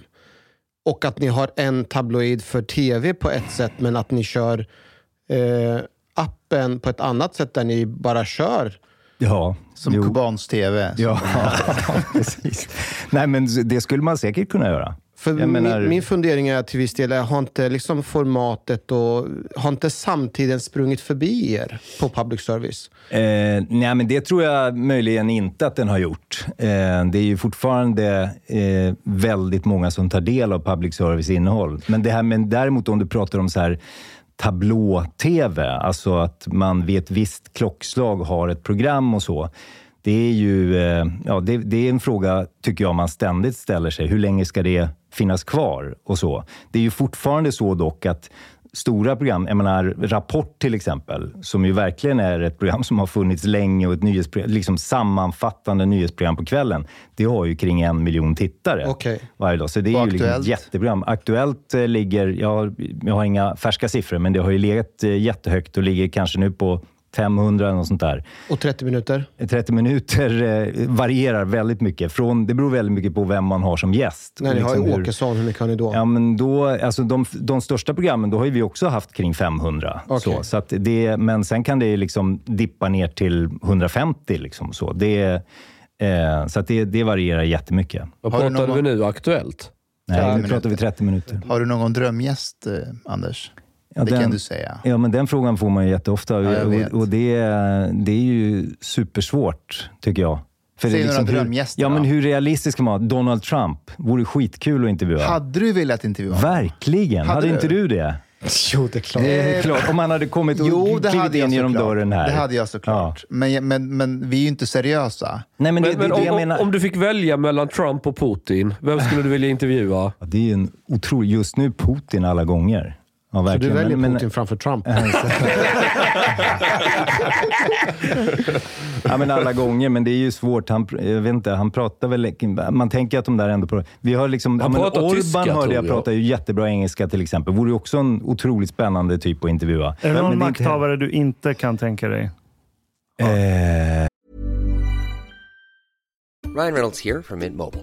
Och att ni har en tabloid för tv på ett sätt, men att ni kör eh, appen på ett annat sätt där ni bara kör. Ja, Som jo. kubansk tv. Ja, [laughs] precis. Nej, men det skulle man säkert kunna göra. För Jag menar- min, min fundering är till viss del, har inte liksom formatet och har inte samtiden sprungit förbi er på public service? Eh, nej, men det tror jag möjligen inte att den har gjort. Eh, det är ju fortfarande eh, väldigt många som tar del av public service innehåll. Men, det här, men däremot om du pratar om så här tablå-tv, alltså att man vid ett visst klockslag har ett program och så. Det är ju eh, ja, det, det är en fråga, tycker jag, man ständigt ställer sig. Hur länge ska det finnas kvar och så? Det är ju fortfarande så dock att stora program, jag menar Rapport till exempel, som ju verkligen är ett program som har funnits länge och ett nyhetsprogram, liksom sammanfattande nyhetsprogram på kvällen. Det har ju kring en miljon tittare Okej. varje dag. Så det är Och ju liksom ett jätteprogram. Aktuellt eh, ligger, jag har, jag har inga färska siffror, men det har ju legat eh, jättehögt och ligger kanske nu på 500 eller något sånt där. Och 30 minuter? 30 minuter eh, varierar väldigt mycket. Från, det beror väldigt mycket på vem man har som gäst. När ni har Liksom hur- Åkesson, hur mycket har ni då? Ja, men då, alltså de, de största programmen, då har ju vi också haft kring 500. Okej. Så, så att det, men sen kan det liksom dippa ner till 150. Liksom, så det, eh, så att det, det varierar jättemycket. Vad Har du pratade någon- vi nu? Aktuellt? Nej, nu pratar vi 30 minuter. Har du någon drömgäst, eh, Anders? Ja, det den- kan du säga. Ja, men den frågan får man ju jätteofta Ja, och, och det, det är ju supersvårt, tycker jag. För Säg det är några hur, drömgäster Ja, men hur realistisk kan man vara? Donald Trump vore skitkul att intervjua. Hade du velat intervjua honom? Verkligen! Hade Hade, inte du det? [laughs] Jo, det är klart. Det är klart. Om han hade kommit och Jo, det klivit in genom såklart. dörren här. Det hade jag såklart. Men, men, men vi är ju inte seriösa. Nej, men det, Men, det, men det om, jag om- menar. om du fick välja mellan Trump och Putin, vem skulle du vilja intervjua? Ja, Det är en otrolig... Just nu Putin alla gånger. Ja, Så du väljer Men- men- Putin framför Trump? [laughs] Ja, men alla gånger, men det är ju svårt. Han, jag vet inte, han pratar väl... Man tänker att de där ändå... Vi har liksom, Han ja, men pratar Orban tyska, hörde jag jag. pratar ju jättebra engelska till exempel. Vore ju också en otroligt spännande typ att intervjua. Är det Men- någon men är inte- makthavare du inte kan tänka dig? Eh, Ryan Reynolds here from Mint Mobile.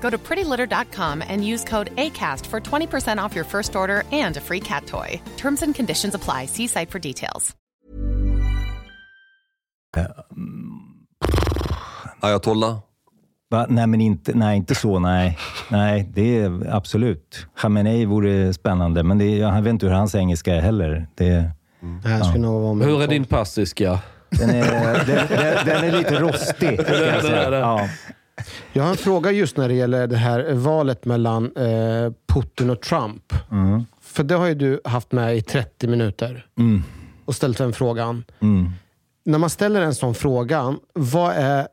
Go to prettylitter.com and use code ACAST for 20% off your first order and a free cat toy. Terms and conditions apply. See site for details. Ayatollah? Va? Nej, men inte, nej, inte så. Nej, nej det är absolut. Khamenei vore spännande, men det, jag vet inte hur hans engelska är heller. Det, Det här skulle nog vara med Hur är din passiska? den, är, den, den, den är lite rostig, ska jag säga. Ja. Jag har en fråga just när det gäller det här valet mellan eh, Putin och Trump. Mm. För det har ju du haft med i 30 minuter Mm. och ställt den frågan. Mm. När man ställer en sån fråga, vad är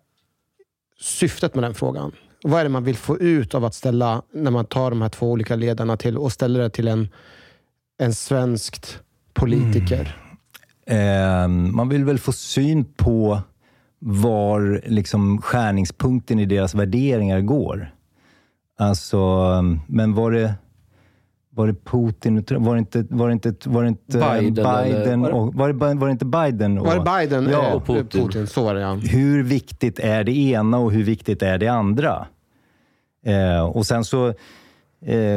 syftet med den frågan? Vad är det man vill få ut av att ställa, när man tar de här två olika ledarna till och ställer det till en, en svenskt politiker? Eh, man vill väl få syn på var liksom skärningspunkten i deras värderingar går. Alltså, men var det, var det Putin, och Trump? var det inte, var det inte, var det inte Biden, Biden eller- och, var, det, var det inte Biden? Och, Var det Biden Ja, och Putin. Putin? Så var det ja. hur viktigt är det ena och hur viktigt är det andra? Eh, och sen så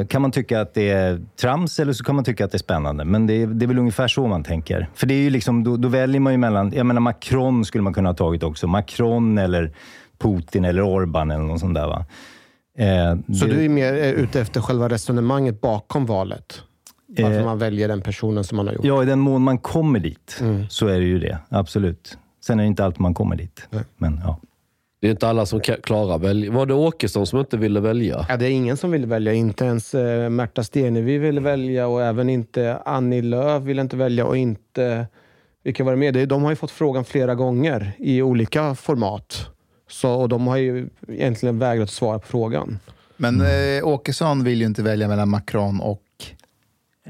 kan man tycka att det är trams eller så kan man tycka att det är spännande. Men det, är- det är väl ungefär så man tänker. För det är ju liksom, då, då väljer man ju mellan, jag menar Macron skulle man kunna ha tagit också. Macron eller Putin eller Orban eller något sånt där va. Eh, Så det- du är mer eh, ute efter själva resonemanget bakom valet? Varför Eh, man väljer den personen som man har gjort? Ja, i den mån man kommer dit Mm. så är det ju det. Absolut. Sen är det inte alltid man kommer dit. Nej. Men ja. Det är inte alla som klarar välja. Var det Åkesson som inte ville välja? Ja, det är ingen som vill välja. Inte ens eh, Märta Stenevi ville välja och även inte Annie Lööf ville inte välja och inte... Vilka var det med? Det- De har ju fått frågan flera gånger i olika format. Så, och de har ju egentligen vägrat svara på frågan. Men eh, Åkesson vill ju inte välja mellan Macron och...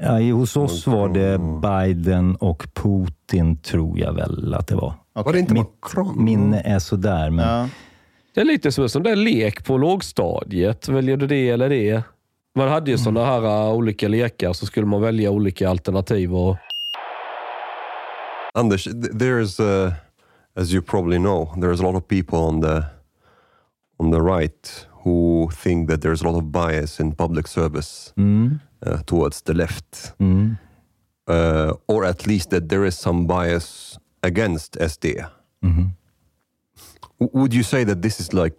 Ja, hos oss var det Biden och Putin, tror jag väl att det var. Var det inte Mitt Macron? minne är sådär, men Ja. Det är lite som en sån där lek på lågstadiet. Väljer du det eller det? Man hade ju Mm. såna här uh, olika lekar, så skulle man välja olika alternativ. Och... Anders, th- there's, uh, as you probably know, there's a lot of people on the on the right who think that there's a lot of bias in public service Mm. Uh, towards the left, Mm. uh, or at least that there is some bias against SD. Mhm. W- Would you say that this is like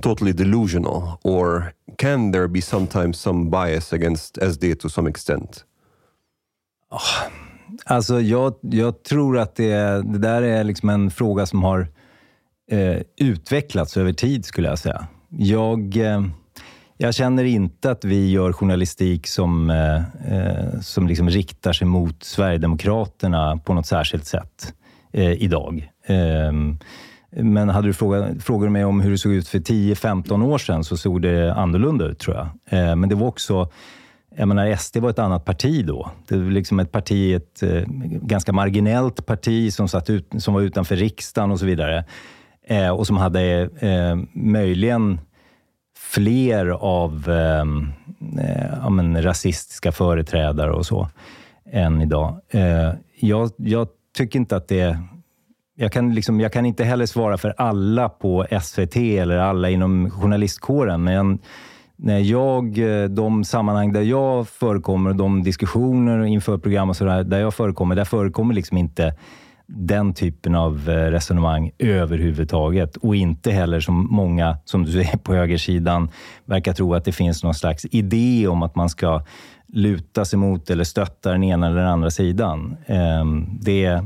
totally delusional, or can there be sometimes some bias against SD to some extent? Alltså jag, jag tror att det, det där är liksom en fråga som har eh, utvecklats över tid, skulle jag säga. Jag, eh, jag känner inte att vi gör journalistik som, eh, eh, som liksom riktar sig mot Sverigedemokraterna på något särskilt sätt eh, idag. Eh, men hade du frågat, frågat mig om hur det såg ut för 10-15 år sedan så såg det annorlunda ut, tror jag. Eh, men det var också jag menar, SD var ett annat parti då. Det var liksom ett parti, ett eh, ganska marginellt parti som, satt ut, som var utanför riksdagen och så vidare. Eh, och som hade eh, möjligen fler av ehm, eh, ja, men, rasistiska företrädare och så än idag. Eh, jag, jag tycker inte att det... Jag kan, liksom, jag kan inte heller svara för alla på SVT eller alla inom journalistkåren, men när jag, eh, de sammanhang där jag förekommer, de diskussioner inför program och sådär, där jag förekommer, där förekommer liksom inte den typen av eh, resonemang överhuvudtaget. Och inte heller som många, som du säger, på högersidan verkar tro att det finns någon slags idé om att man ska luta sig mot eller stötta den ena eller den andra sidan. Ehm, Det,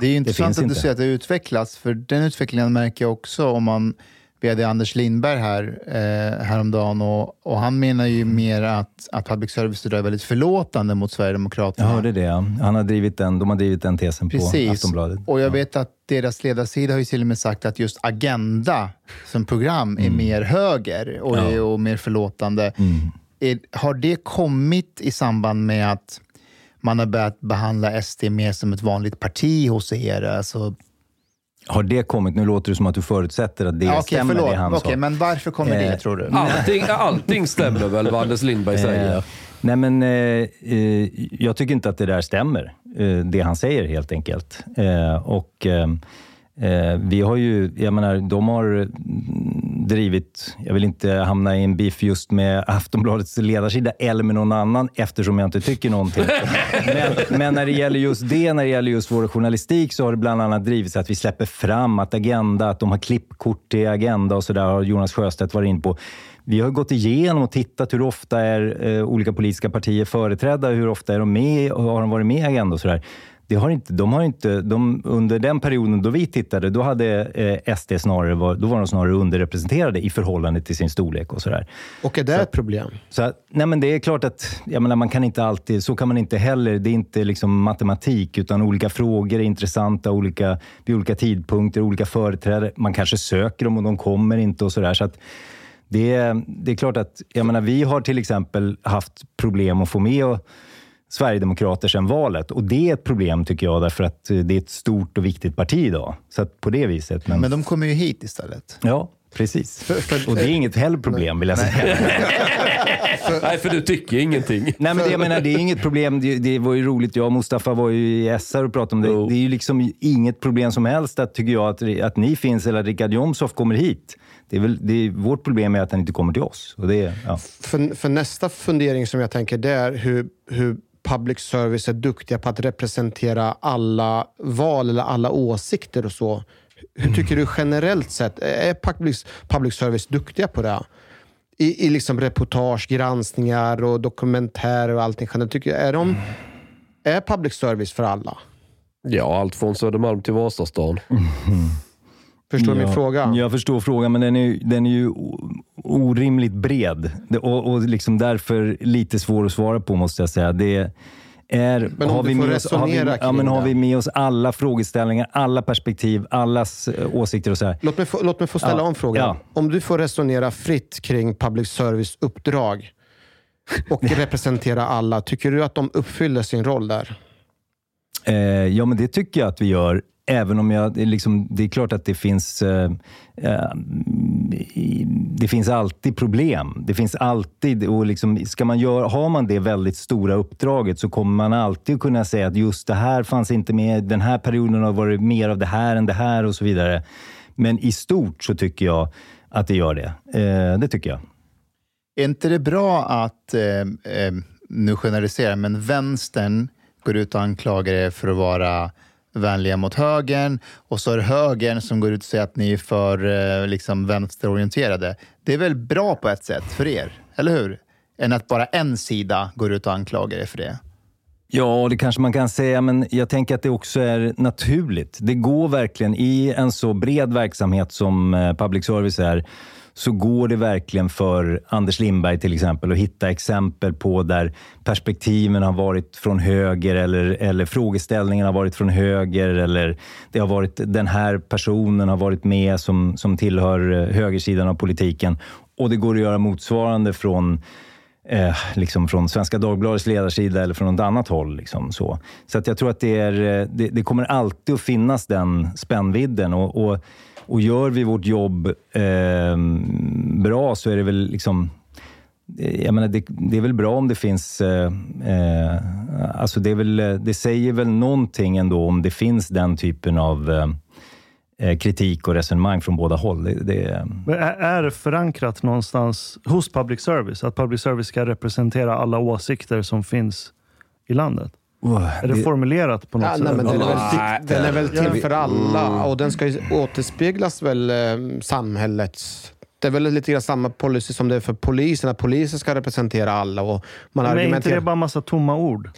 Det är intressant finns att du inte. säger att det utvecklats, för den utvecklingen märker jag också om man hade Anders Lindberg här eh, häromdagen och, och han menar ju mer att, att public service idag är väldigt förlåtande mot jag Sverigedemokraterna. hörde det. ja. Han har drivit den, de har drivit den tesen på Precis. Aftonbladet. Och jag vet att deras ledarsida har ju till och med sagt att just Agenda som program är mer höger och, Mm. Ja. och mer förlåtande. Mm. Är, har det kommit i samband med att man har börjat behandla SD mer som ett vanligt parti hos er? Alltså, Har det kommit? Nu låter det som att du förutsätter att det Ja, okej, stämmer, förlåt. det han Okej, sa. men varför kommer det, Eh, tror du? Allting, allting stämmer väl vad Anders Lindberg säger? Eh, nej, men eh, eh, jag tycker inte att det där stämmer. Eh, det han säger helt enkelt. Eh, och eh, vi har ju, jag menar, de har drivit, jag vill inte hamna i en beef just med Aftonbladets ledarsida eller med någon annan eftersom jag inte tycker någonting. [laughs] men, men när det gäller just det, när det gäller just vår journalistik så har det bland annat drivits att vi släpper fram att Agenda, att de har klippkort till Agenda och så där har Jonas Sjöstedt varit in på. Vi har gått igenom och tittat hur ofta är eh, olika politiska partier företrädda, hur ofta är de med och har de varit med i Agenda och sådär. Det har inte, de har inte, de, under den perioden då vi tittade, då hade eh, SD snarare, var, då var de snarare underrepresenterade i förhållande till sin storlek och sådär. Och är det ett problem? Så, att- nej men det är klart att, jag menar, man kan inte alltid, så kan man inte heller, det är inte liksom matematik, utan olika frågor är intressanta olika, vid olika tidpunkter, olika företrädare. Man kanske söker dem och de kommer inte och sådär. Så att det, är- det är klart att, jag menar, vi har till exempel haft problem att få med och, Sverigedemokrater sedan valet. Och det är ett problem tycker jag, därför att eh, det är ett stort och viktigt parti idag. Så att på det viset. Men, Men de kommer ju hit istället. Ja, precis. och det är inget heller problem vill jag säga. [laughs] Nej, för du tycker ingenting. Nej, men det, jag menar, det är inget problem. Det, det var ju roligt. Jag och Mustafa var ju i SR och pratade om det. Det är ju liksom inget problem som helst, att, tycker jag, att, att ni finns eller att Richard Jomshof kommer hit. Det är väl, det är, vårt problem är att han inte kommer till oss. Och det, är- ja. För, för nästa fundering som jag tänker, det är hur, hur public service är duktiga på att representera alla val eller alla åsikter och så. Hur tycker du generellt sett, är public, public service duktiga på det? I, i liksom reportage, granskningar och dokumentärer och allting. Tycker, är, de, är public service för alla? Ja, allt från Södermalm till Vasastan. Förstår du ja, min fråga? Jag förstår frågan, men den är, den är ju orimligt bred. Och, och liksom därför lite svår att svara på, måste jag säga. Det är, Men du får med oss, har, vi, ja, men har vi med oss alla frågeställningar, alla perspektiv, allas eh, åsikter och så här. Låt mig få, låt mig få ställa Ja, om frågan. ja. Om du får resonera fritt kring public service uppdrag och representera alla, tycker du att de uppfyller sin roll där? Eh, ja, men det tycker jag att vi gör. Även om jag, det är liksom, det är klart att det finns, eh, eh, det finns alltid problem. Det finns alltid, och liksom, ska man göra, har man det väldigt stora uppdraget så kommer man alltid att kunna säga att just det här fanns inte med, den här perioden har varit mer av det här än det här och så vidare. Men i stort så tycker jag att det gör det. Eh, det tycker jag. Är inte det bra att, eh, eh, nu generaliserar jag, men vänstern går ut och anklagar er för att vara vänliga mot högern och så är det högern som går ut och säger att ni är för eh, liksom vänsterorienterade. Det är väl bra på ett sätt för er, eller hur? Än att bara en sida går ut och anklagar er för det. Ja, det kanske man kan säga, men jag tänker att det också är naturligt. Det går verkligen, i en så bred verksamhet som eh, public service är, så går det verkligen för Anders Lindberg till exempel att hitta exempel på där perspektiven har varit från höger eller, eller frågeställningen har varit från höger eller det har varit den här personen har varit med som, som tillhör eh, högersidan av politiken. Och det går att göra motsvarande från eh, liksom från Svenska Dagbladets ledarsida eller från något annat håll. Liksom, så så att jag tror att det, är, eh, det, det kommer alltid att finnas den spännvidden. Och, och, och gör vi vårt jobb eh, bra så är det väl liksom eh, jag menar, det, det, är väl bra om det finns... Eh, eh, alltså det, är väl, eh, det säger väl någonting ändå om det finns den typen av eh kritik och resonemang från båda håll. Det, det... Men är det förankrat någonstans hos public service? Att public service ska representera alla åsikter som finns i landet? Oh, är det, formulerat på något ja, sätt? Nej, men den, är väl till, den är väl till för alla Mm. och den ska ju återspeglas väl eh, samhällets... Det är väl lite grann samma policy som det är för polisen, att polisen ska representera alla. Och man Men är inte argumenterar... det bara massa tomma ord?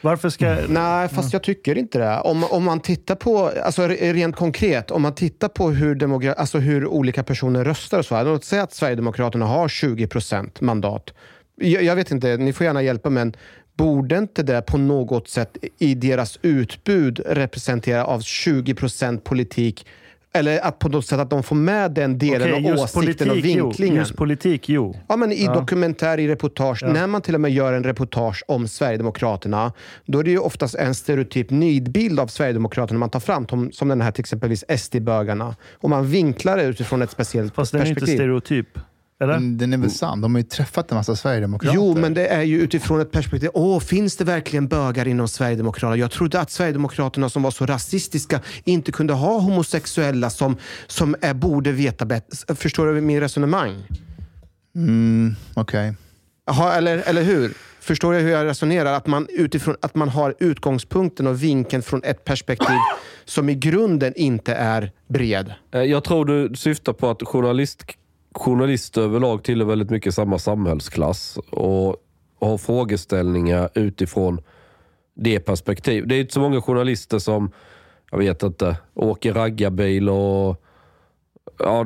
Varför ska... Mm. Nej, fast jag tycker inte det. Om, om man tittar på, alltså rent konkret, om man tittar på hur, demogra- alltså hur olika personer röstar och så. Låt säga att Sverigedemokraterna har 20 procent mandat. Jag, jag vet inte, ni får gärna hjälpa, men borde inte det på något sätt i deras utbud representera av 20 procent politik? Eller att på något sätt att de får med den delen Okej, av åsikten och politik, jo. vinklingen. Just politik, jo. Ja, men i Ja. dokumentär, i reportage. Ja. När man till och med gör en reportage om Sverigedemokraterna, då är det ju oftast en stereotyp nidbild av Sverigedemokraterna man tar fram, som, den här till exempelvis SD-bögarna. Och man vinklar det utifrån ett speciellt Fast den är perspektiv. inte stereotyp. Eller? Mm, Den är väl sann. De har ju träffat en massa sverigedemokrater. Jo, men det är ju utifrån ett perspektiv. Åh, finns det verkligen bögar inom Sverigedemokraterna? Jag trodde att Sverigedemokraterna som var så rasistiska inte kunde ha homosexuella som, som är, borde veta bättre. Förstår du min resonemang? Mm, Okej. Jaha, eller, eller hur? Förstår jag hur jag resonerar? Att man, utifrån, att man har utgångspunkten och vinkeln från ett perspektiv som i grunden inte är bred. Eh, Jag tror du syftar på att journalist, journalister överlag tillhör väldigt mycket samma samhällsklass och har frågeställningar utifrån det perspektiv. Det är inte så många journalister som, jag vet inte, åker raggarbil och ja,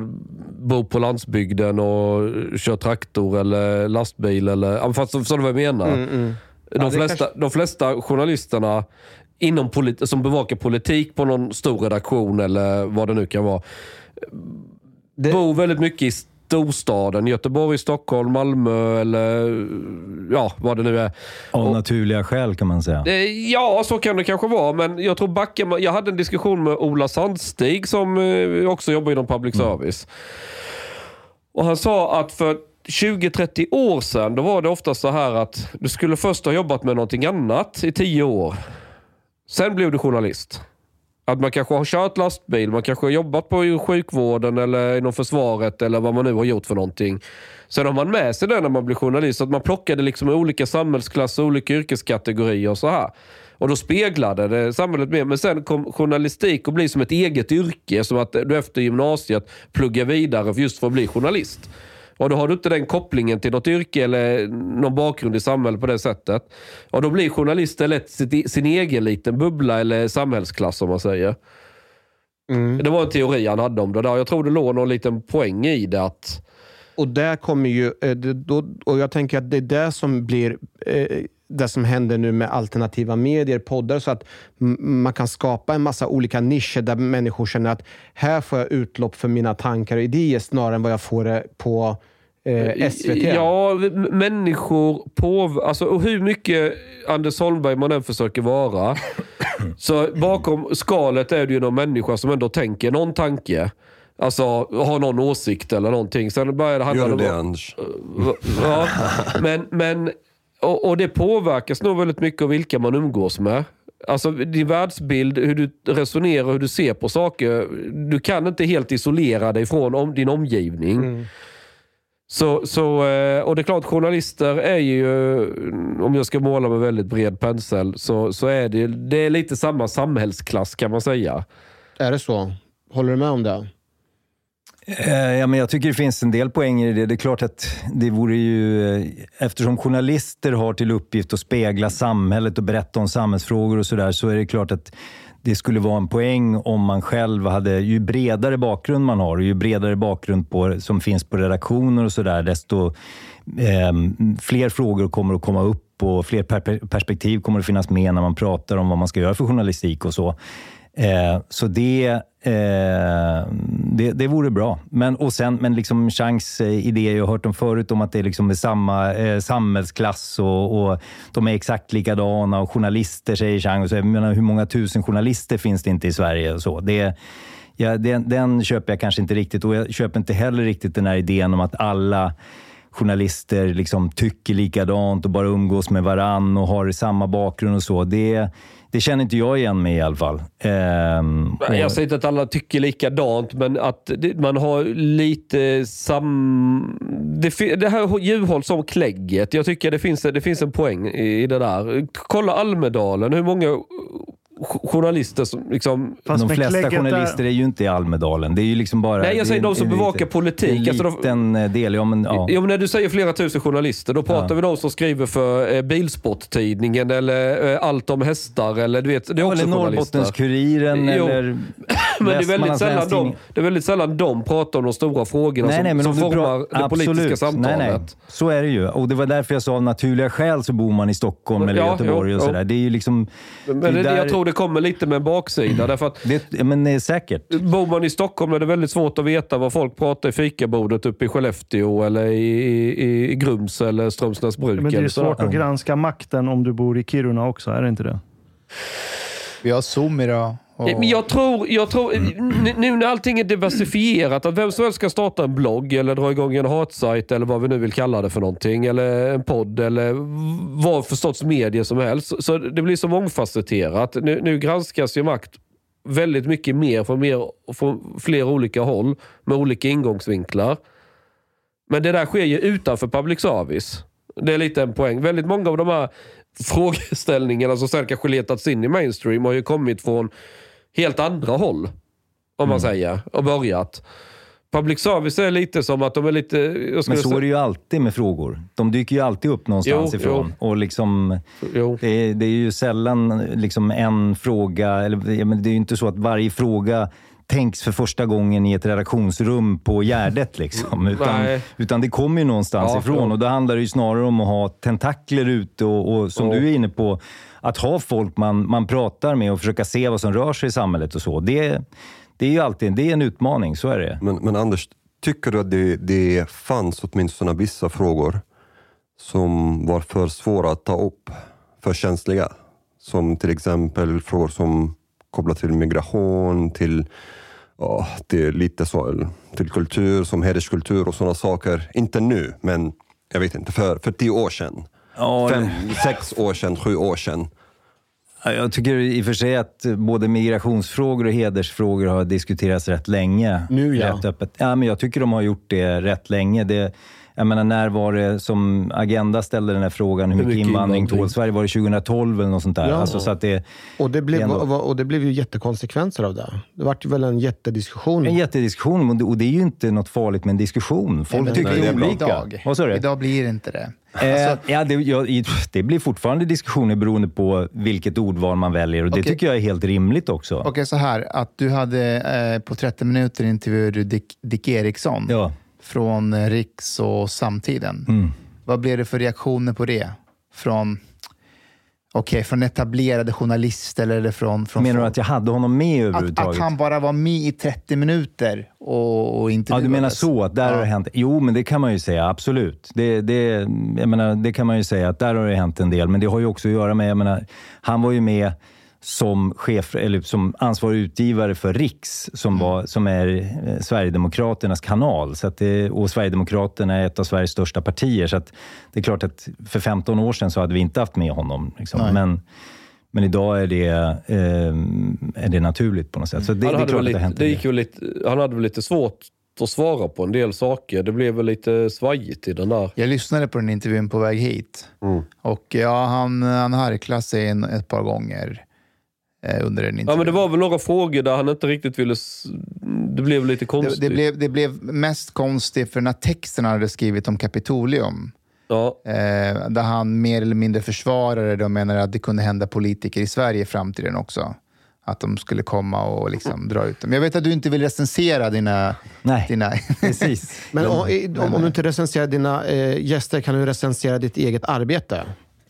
bor på landsbygden och kör traktor eller lastbil. Eller, fast förstår du vad jag menar? Mm, mm. Ja, De, det flesta, kanske- de flesta journalisterna inom polit- som bevakar politik på någon stor redaktion eller vad det nu kan vara, bor väldigt mycket i storstaden. Göteborg, Stockholm, Malmö eller ja, vad det nu är. Av naturliga skäl kan man säga. Eh, Ja, så kan det kanske vara. Men jag tror man, Jag hade en diskussion med Ola Sandstig som eh, också jobbar inom public service. Och Han sa att för 20-30 år sedan, då var det ofta så här att du skulle först ha jobbat med någonting annat i 10 år. Sen blev du journalist. Att man kanske har kört lastbil, man kanske har jobbat på sjukvården eller inom försvaret eller vad man nu har gjort för någonting. Sen har man med sig det när man blir journalist, att man plockade liksom olika samhällsklasser, olika yrkeskategorier och så här. Och då speglade det samhället mer. Men sen kom journalistik och bli som ett eget yrke. Som att du efter gymnasiet pluggar vidare just för att bli journalist. Och då har du inte den kopplingen till något yrke eller någon bakgrund i samhället på det sättet. Och då blir journalister lätt sitt, sin egen liten bubbla eller samhällsklass om man säger. Det var en teori han hade om det där. Jag tror det låg någon liten poäng i det. att Och där kommer ju, eh, då, och jag tänker att det är det som blir eh, det som händer nu med alternativa medier, poddar, så att man kan skapa en massa olika nischer där människor känner att här får jag utlopp för mina tankar och idéer snarare än vad jag får det på eh, SVT. Ja, människor på... Alltså, och hur mycket Anders Holmberg man än försöker vara. [coughs] så bakom skalet är det ju någon människa som ändå tänker någon tanke. Alltså har någon åsikt eller någonting. Sen börjar det handla Gör om... du det Anders? Ja, men, men, och, och det påverkas nog väldigt mycket av vilka man umgås med. Alltså din världsbild, hur du resonerar, hur du ser på saker. Du kan inte helt isolera dig från om, din omgivning. Så, så, eh, och det är klart, journalister är ju, om jag ska måla med väldigt bred pensel, så, så är det, det är lite samma samhällsklass kan man säga. Är det så? Håller du med om det? Eh, ja, men jag tycker det finns en del poänger i det. Det är klart att det vore ju... Eh, eftersom journalister har till uppgift att spegla samhället och berätta om samhällsfrågor och sådär, så är det klart att det skulle vara en poäng om man själv hade... Ju bredare bakgrund man har och ju bredare bakgrund på, som finns på redaktioner och sådär, desto eh, fler frågor kommer att komma upp och fler per- perspektiv kommer att finnas med när man pratar om vad man ska göra för journalistik och så. Eh, så det, eh, det, det vore bra. Men, och sen, men liksom Changs idéer, eh, idé, jag har hört dem förut om att det liksom är samma eh, samhällsklass och, och de är exakt likadana och journalister säger Chang. Och så, jag menar, hur många tusen journalister finns det inte i Sverige? Och så. Det, ja, den, den köper jag kanske inte riktigt och jag köper inte heller riktigt den här idén om att alla journalister liksom tycker likadant och bara umgås med varann och har samma bakgrund och så. Det, det känner inte jag igen mig i alla fall. Ehm, och- Jag säger inte att alla tycker likadant, men att man har lite sam... Det, det här djurhåll som klägget. Jag tycker det finns, det finns en poäng i, i det där. Kolla Almedalen. Hur många journalister som liksom... de flesta journalister är ju inte i Almedalen. Det är ju liksom bara... Nej, jag säger det är de som en- en bevakar politik. En Alltså de- liten eh, del. Ja, men, ja. Ja, men när du säger flera tusen journalister, då pratar Ja. vi de som skriver för eh, Bilsporttidningen eller eh, Allt om hästar. Eller, du vet, det är också eller. Norrbottenskuriren eller [laughs] Men det är, väldigt sällan de, det är väldigt sällan de pratar om de stora frågorna Nej, som, nej, men som formar det politiska absolut. samtalet. Nej, nej. Så är det ju. Och det var därför jag sa av naturliga skäl så bor man i Stockholm eller Ja, Göteborg jo, och jo. sådär. Det är ju liksom... Men det är det, där- jag tror det kommer lite med en baksida. Därför att det, men det är säkert. Bor man i Stockholm är det väldigt svårt att veta vad folk pratar i fikabordet uppe i Skellefteå eller i, i, i Grums eller Strömsnäsbruk. Men det är svårt att granska makten om du bor i Kiruna också, är det inte det? Vi har Zoom idag. Och... Men jag tror, jag tror nu när allting är diversifierat, att vem som helst ska starta en blogg eller dra igång en hatsajt eller vad vi nu vill kalla det för någonting. Eller en podd eller vad för sorts medier som helst. Så- det blir så mångfacetterat. Nu, nu granskas ju makt väldigt mycket mer från, mer från flera olika håll med olika ingångsvinklar. Men det där sker ju utanför public service. Det är lite en poäng. Väldigt många av de här frågeställningarna som sen kanske letats in i mainstream har ju kommit från helt andra håll. Om man säger. Och börjat. Public service är lite som att de är lite... Men så säga- är det ju alltid med frågor. De dyker ju alltid upp någonstans Jo, ifrån. Och liksom, Det, är, det är ju sällan liksom en fråga, eller det är ju inte så att varje fråga tänks för första gången i ett redaktionsrum på Gärdet. Liksom, utan, Nej. utan det kommer ju någonstans Ja, ifrån. Och då handlar det ju snarare om att ha tentakler ute och, och som Ja. du är inne på, att ha folk man, man pratar med och försöka se vad som rör sig i samhället och så. Det, det är ju alltid det är en utmaning, så är det. Men, men Anders, tycker du att det, det fanns åtminstone vissa frågor som var för svåra att ta upp, för känsliga? Som till exempel frågor som kopplat till migration, till, ja, till lite så, till kultur som hederskultur och sådana saker. Inte nu, men jag vet inte, för, för tio år sedan. Ja, Fem, sex år sedan, sju år sedan. Ja, Jag tycker i och för sig att både migrationsfrågor och hedersfrågor har diskuterats rätt länge. Nu, ja. Rätt öppet. Ja, men jag tycker de har gjort det rätt länge. Det, jag menar, när var det som Agenda ställde den här frågan, hur mycket invandring tål Sverige? Var det 2012 eller något sånt där? Ja. Alltså, så att det, Och det, blev, det ändå- och det blev ju jättekonsekvenser av det. Det vart ju väl en jättediskussion. en jättediskussion och det, och det är ju inte något farligt med en diskussion. Folk men tycker det är olika. Idag. Vad sa du? Idag blir det inte det. Eh, ja, det, ja, det blir fortfarande diskussioner beroende på vilket ordval man väljer och det Okej. tycker jag är helt rimligt också. Okej, så här. Att du hade eh, på 30 minuter intervjuade du Dick, Dick Eriksson Ja. Från eh, Riks och Samtiden. Mm. Vad blev det för reaktioner på det? Från, okej, från etablerade journalister eller från... från Menar du att jag hade honom med att, överhuvudtaget? att han bara var med i 30 minuter och, och Ja, intervjuades? du menar så, att där har det hänt. Jo, men det kan man ju säga, absolut. Det, det, jag menar, det kan man ju säga, att där har det hänt en del. Men det har ju också att göra med, jag menar, han var ju med som, chef, eller som ansvarig utgivare för Riks, som, var, som är eh, Sverigedemokraternas kanal. Så att det, och Sverigedemokraterna är ett av Sveriges största partier. Så att det är klart att för 15 år sedan så hade vi inte haft med honom. Liksom. Men, Men idag är det, eh, är det naturligt på något sätt. Så det, han, det är hade klart väl att det har lite, hänt det en gick väl lite, han hade väl lite svårt att svara på en del saker. Det blev väl lite svajigt i den där. Jag lyssnade på den intervjun på väg hit. Mm. Och ja, han, han harklade sig en, ett par gånger under en intervju. Ja, men det var väl några frågor där han inte riktigt ville... Det blev lite konstigt. det, det, blev, det blev mest konstigt för den här texten han hade skrivit om Kapitolium. Ja. Eh, där han mer eller mindre försvarade det och menade att det kunde hända politiker i Sverige i framtiden också. Att de skulle komma och liksom dra ut dem. Jag vet att du inte vill recensera dina... Nej, dina precis. Men [laughs] om, om, om du inte recenserar dina eh, gäster, kan du recensera ditt eget arbete?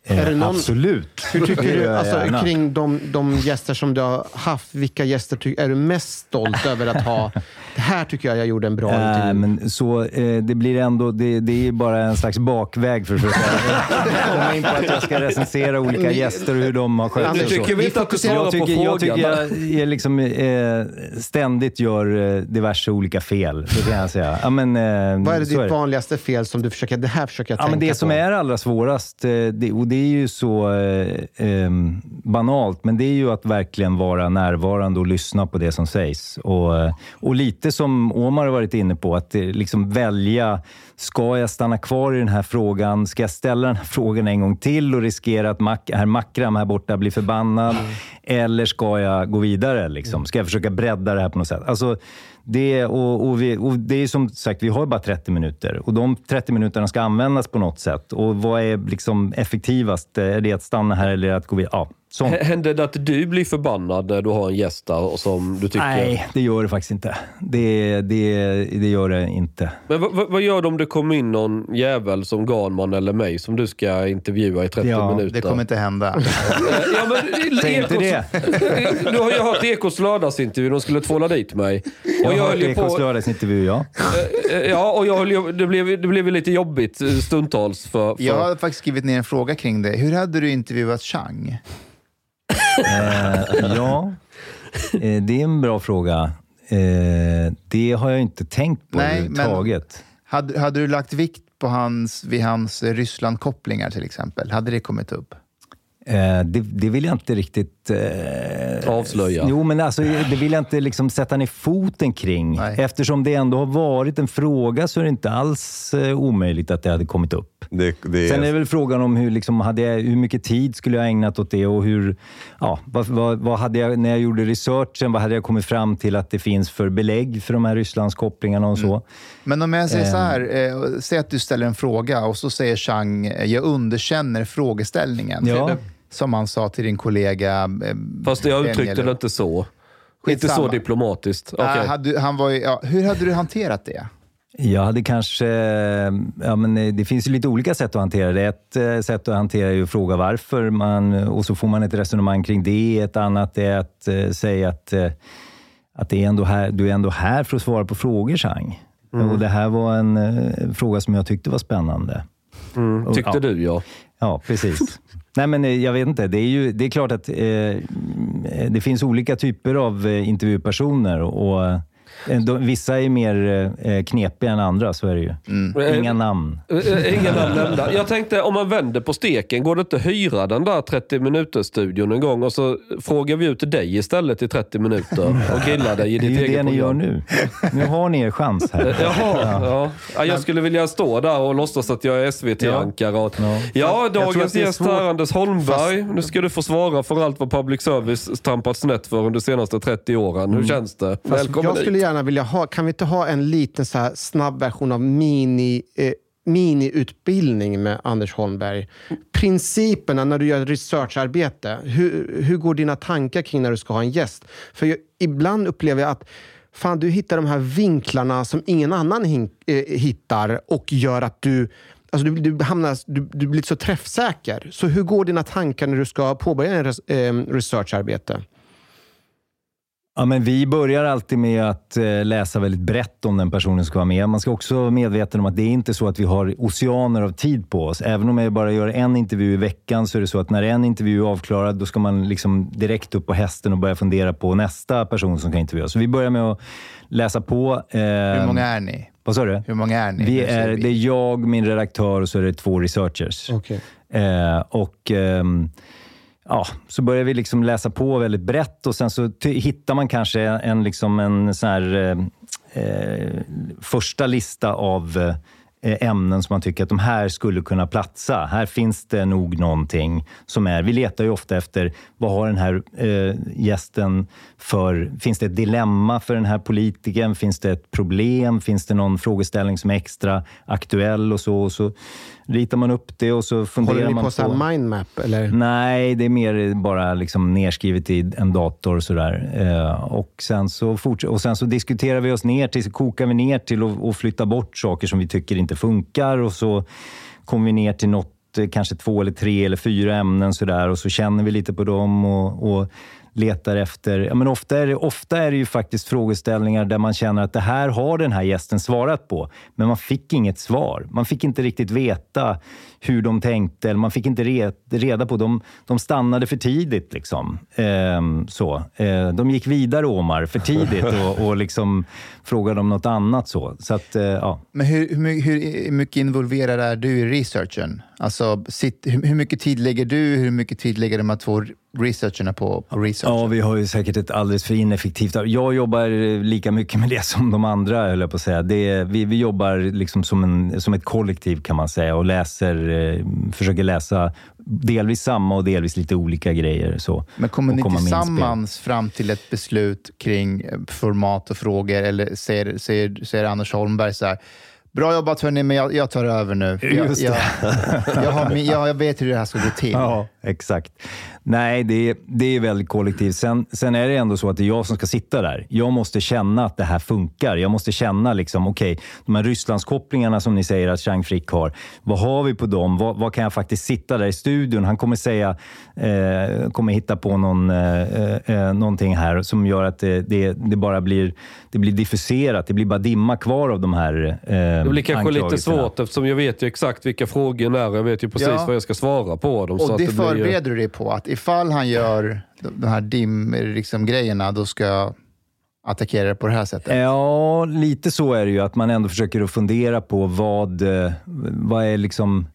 Är det någon- Absolut. Hur tycker du, alltså, kring de, de gäster som du har haft, vilka gäster ty- är du mest stolt [laughs] över att ha? Det här tycker jag jag gjorde en bra intervju. Äh, men så, eh, det blir ändå, det, det är bara en slags bakväg för att försöka [laughs] komma in på att jag ska recensera olika gäster och hur de har skött sig. tycker vi inte att du svarar på tycker, jag tycker frågan. jag, jag liksom, eh, ständigt gör eh, diverse olika fel, det kan jag säga. Ja, men, eh, Vad är det ditt vanligaste fel som du försöker, det här försöker jag Ja, tänka men det på? som är allra svårast, eh, det, och det är ju så eh, ehm, banalt, men det är ju att verkligen vara närvarande och lyssna på det som sägs. Och, eh, och lite som Omar har varit inne på, att eh, liksom välja, ska jag stanna kvar i den här frågan? Ska jag ställa den här frågan en gång till och riskera att Mac, herr Makram här borta blir förbannad? Eller ska jag gå vidare? Liksom? Ska jag försöka bredda det här på något sätt? Alltså, det, och, och vi, och det är som sagt, vi har bara 30 minuter och de 30 minuterna ska användas på något sätt. Och vad är liksom effektivast? Är det att stanna här eller att gå vidare? Ja, sånt. H- Händer det att du blir förbannad när du har en gäst där och som du tycker... Nej, det gör det faktiskt inte. Det, det, det gör det inte. Men vad, vad- vad gör du om det kommer in någon jävel som Ganman eller mig som du ska intervjua i 30 Ja, minuter? det kommer inte hända. [laughs] Ja, men, Säg inte Ekos- Du har ju hört Ekots lördagsintervju, de skulle tvåla dit mig. Jag Och jag har hört ju Ekots på... lördagsintervju, ja. Eh, Ja, och jag höll ju, det, blev, det blev lite jobbigt eh, stundtals för... för Jag har faktiskt skrivit ner en fråga kring det. Hur hade du intervjuat Chang? Eh, ja, eh, det är en bra fråga. Eh, det har jag inte tänkt på Nej, överhuvudtaget. Hade, hade du lagt vikt på hans, vid hans eh, Ryssland-kopplingar till exempel? Hade det kommit upp? Eh, det, det vill jag inte riktigt... Eh, Avslöja. Jo, men alltså, det vill jag inte liksom sätta ner foten kring. Nej. Eftersom det ändå har varit en fråga så är det inte alls eh, omöjligt att det hade kommit upp. Det, det Sen är det väl frågan om hur, liksom, hade jag, hur mycket tid skulle jag ägnat åt det och hur, ja, vad, vad, vad hade jag, när jag gjorde researchen, vad hade jag kommit fram till att det finns för belägg för de här Rysslandskopplingarna och så? Men om jag säger så Ehm. här, eh, säg att du ställer en fråga och så säger Chang, eh, jag underkänner frågeställningen. Ja. Som han sa till din kollega. Eh, Fast jag uttryckte det inte så. Inte så diplomatiskt. Ah, hade, han var ju, ja, hur hade du hanterat det? Jag hade kanske... Ja, men eh, det finns ju lite olika sätt att hantera det. Ett eh, sätt att hantera är att fråga varför man, och så får man ett resonemang kring det. Ett annat är att eh, säga att, eh, att det är ändå här, du är ändå här för att svara på frågor, Chang. Mm. Och det här var en eh, fråga som jag tyckte var spännande. Mm, Och- tyckte ja. du ja. Ja, precis. [laughs] Nej, men eh, jag vet inte. Det är, ju, det är klart att eh, det finns olika typer av eh, intervjupersoner och eh, de, vissa är mer eh, knepiga än andra, så är det ju. Mm. Inga namn. Eh, Ingen namn nämnda. Jag tänkte om man vänder på steken, går det inte att hyra den där 30 minuters studion en gång och så frågar vi ut dig istället i 30 minuter och grillar dig i [laughs] Det är ditt ju eget det ni gör program. nu. Nu har ni er chans här. Eh, [laughs] Jaha, ja. ja. Jag skulle vilja stå där och låtsas att jag är SVT-ankare. Ja, ja tror dagens gäst här, Anders Holmberg. Nu ska du få svara för allt vad public service trampats snett för under de senaste 30 åren. Hur känns det? Fast Välkommen jag skulle hit gärna vilja ha, kan vi inte ha en liten så här snabb version av mini, eh, miniutbildning med Anders Holmberg? Principerna när du gör researcharbete. Hur, hur går dina tankar kring när du ska ha en gäst? För jag, ibland upplever jag att fan, du hittar de här vinklarna som ingen annan hin, eh, hittar och gör att du Alltså du, du, hamnar, du, du blir så träffsäker. Så hur går dina tankar när du ska påbörja en res, eh, researcharbete? Ja, men vi börjar alltid med att eh, läsa väldigt brett om den personen som ska vara med. Man ska också vara medveten om att det är inte så att vi har oceaner av tid på oss. Även om jag bara gör en intervju i veckan så är det så att när en intervju är avklarad, då ska man liksom direkt upp på hästen och börja fundera på nästa person som kan intervjuas. Så vi börjar med att läsa på. Hur många är ni? Vad sa du? Hur många är ni? Vi är, det är jag, min redaktör och så är det två researchers. Okay. Eh, och, ehm, ja, så börjar vi liksom läsa på väldigt brett och sen så hittar man kanske en, liksom en sån här eh, eh, första lista av eh, ämnen som man tycker att de här skulle kunna platsa. Här finns det nog någonting som är... Vi letar ju ofta efter vad har den här eh, gästen för... Finns det ett dilemma för den här politikern? Finns det ett problem? Finns det någon frågeställning som är extra aktuell och så? Och så ritar man upp det och så funderar Håller ni man på här mindmap? Eller? Nej, det är mer bara liksom nerskrivet i en dator. och Sådär. Eh, och, sen så och sen så diskuterar vi oss ner till, så kokar vi ner till att och flytta bort saker som vi tycker inte funkar och så kommer vi ner till något, eh, kanske två eller tre eller fyra ämnen sådär och så känner vi lite på dem och, och letar efter... Ja, men ofta, är det, ofta är det ju faktiskt frågeställningar där man känner att det här har den här gästen svarat på, men man fick inget svar. Man fick inte riktigt veta hur de tänkte, eller man fick inte re, reda på... De, de stannade för tidigt. Liksom. Ehm, så. Ehm, de gick vidare, Omar, för tidigt och, [laughs] och liksom frågade om något annat. Så, så att, eh, ja. Men hur, hur, hur mycket involverad är du i researchen? Alltså, sitt, hur, mycket tid lägger du, hur mycket tid lägger de här två researcherna på, på research? Ja, vi har ju säkert ett alldeles för ineffektivt... Jag jobbar eh, lika mycket med det som de andra, höll jag på att säga. Det vi, vi jobbar liksom som, en, som ett kollektiv kan man säga och läser, eh, försöker läsa delvis samma och delvis lite olika grejer. Så, Men kommer ni tillsammans fram till ett beslut kring eh, format och frågor? Eller säger, säger, säger Anders Holmberg så här, bra jobbat hörni, men jag, jag tar över nu. Jag, jag, jag, har, jag vet hur det här ska gå till. Ja, exakt. Nej, det är, det är väldigt kollektivt. Sen, sen är det ändå så att det är jag som ska sitta där. Jag måste känna att det här funkar. Jag måste känna, liksom, okej, de här Rysslandskopplingarna som ni säger att Chang Frick har, vad har vi på dem? Vad, vad kan jag faktiskt sitta där i studion? Han kommer säga, eh, kommer hitta på någon, eh, eh, någonting här som gör att det, det, det bara blir, det blir diffuserat. Det blir bara dimma kvar av de här eh, Det blir kanske lite svårt eftersom jag vet ju exakt vilka frågorna är. Jag vet ju precis Ja. vad jag ska svara på dem. så Och att det, blir ju- förbereder du dig på, att ifall han gör de- här dim-grejerna, liksom, grejerna, då ska jag attackera det på det här sättet? Ja, lite så är det ju. Att man ändå försöker att fundera på vad, eh, vad är liksom...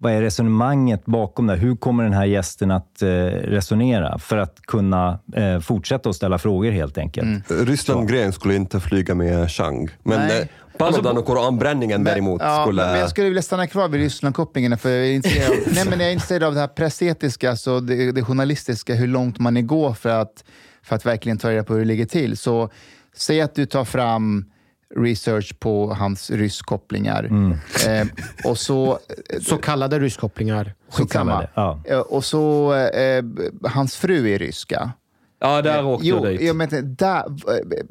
Vad är resonemanget bakom det? Hur kommer den här gästen att eh, resonera för att kunna eh, fortsätta att ställa frågor helt enkelt? Mm. Ryssland-grejen skulle inte flyga med Chang. Men Nej. Eh, Paludan och koranbränningen däremot ja, skulle... Men jag skulle vilja stanna kvar vid Rysslandkopplingen, för jag är intresserad [laughs] av, nej, men jag är intresserad av det här pressetiska, alltså det, det journalistiska, hur långt man går för att, för att verkligen ta reda på hur det ligger till. Så säg att du tar fram research på hans rysskopplingar. Mm. Eh, och så... [laughs] Så kallade rysskopplingar. Skitsamma. Ja. Eh, och så, eh, hans fru är ryska. Ja, där åkte jo, jag dit. Jag menar, där,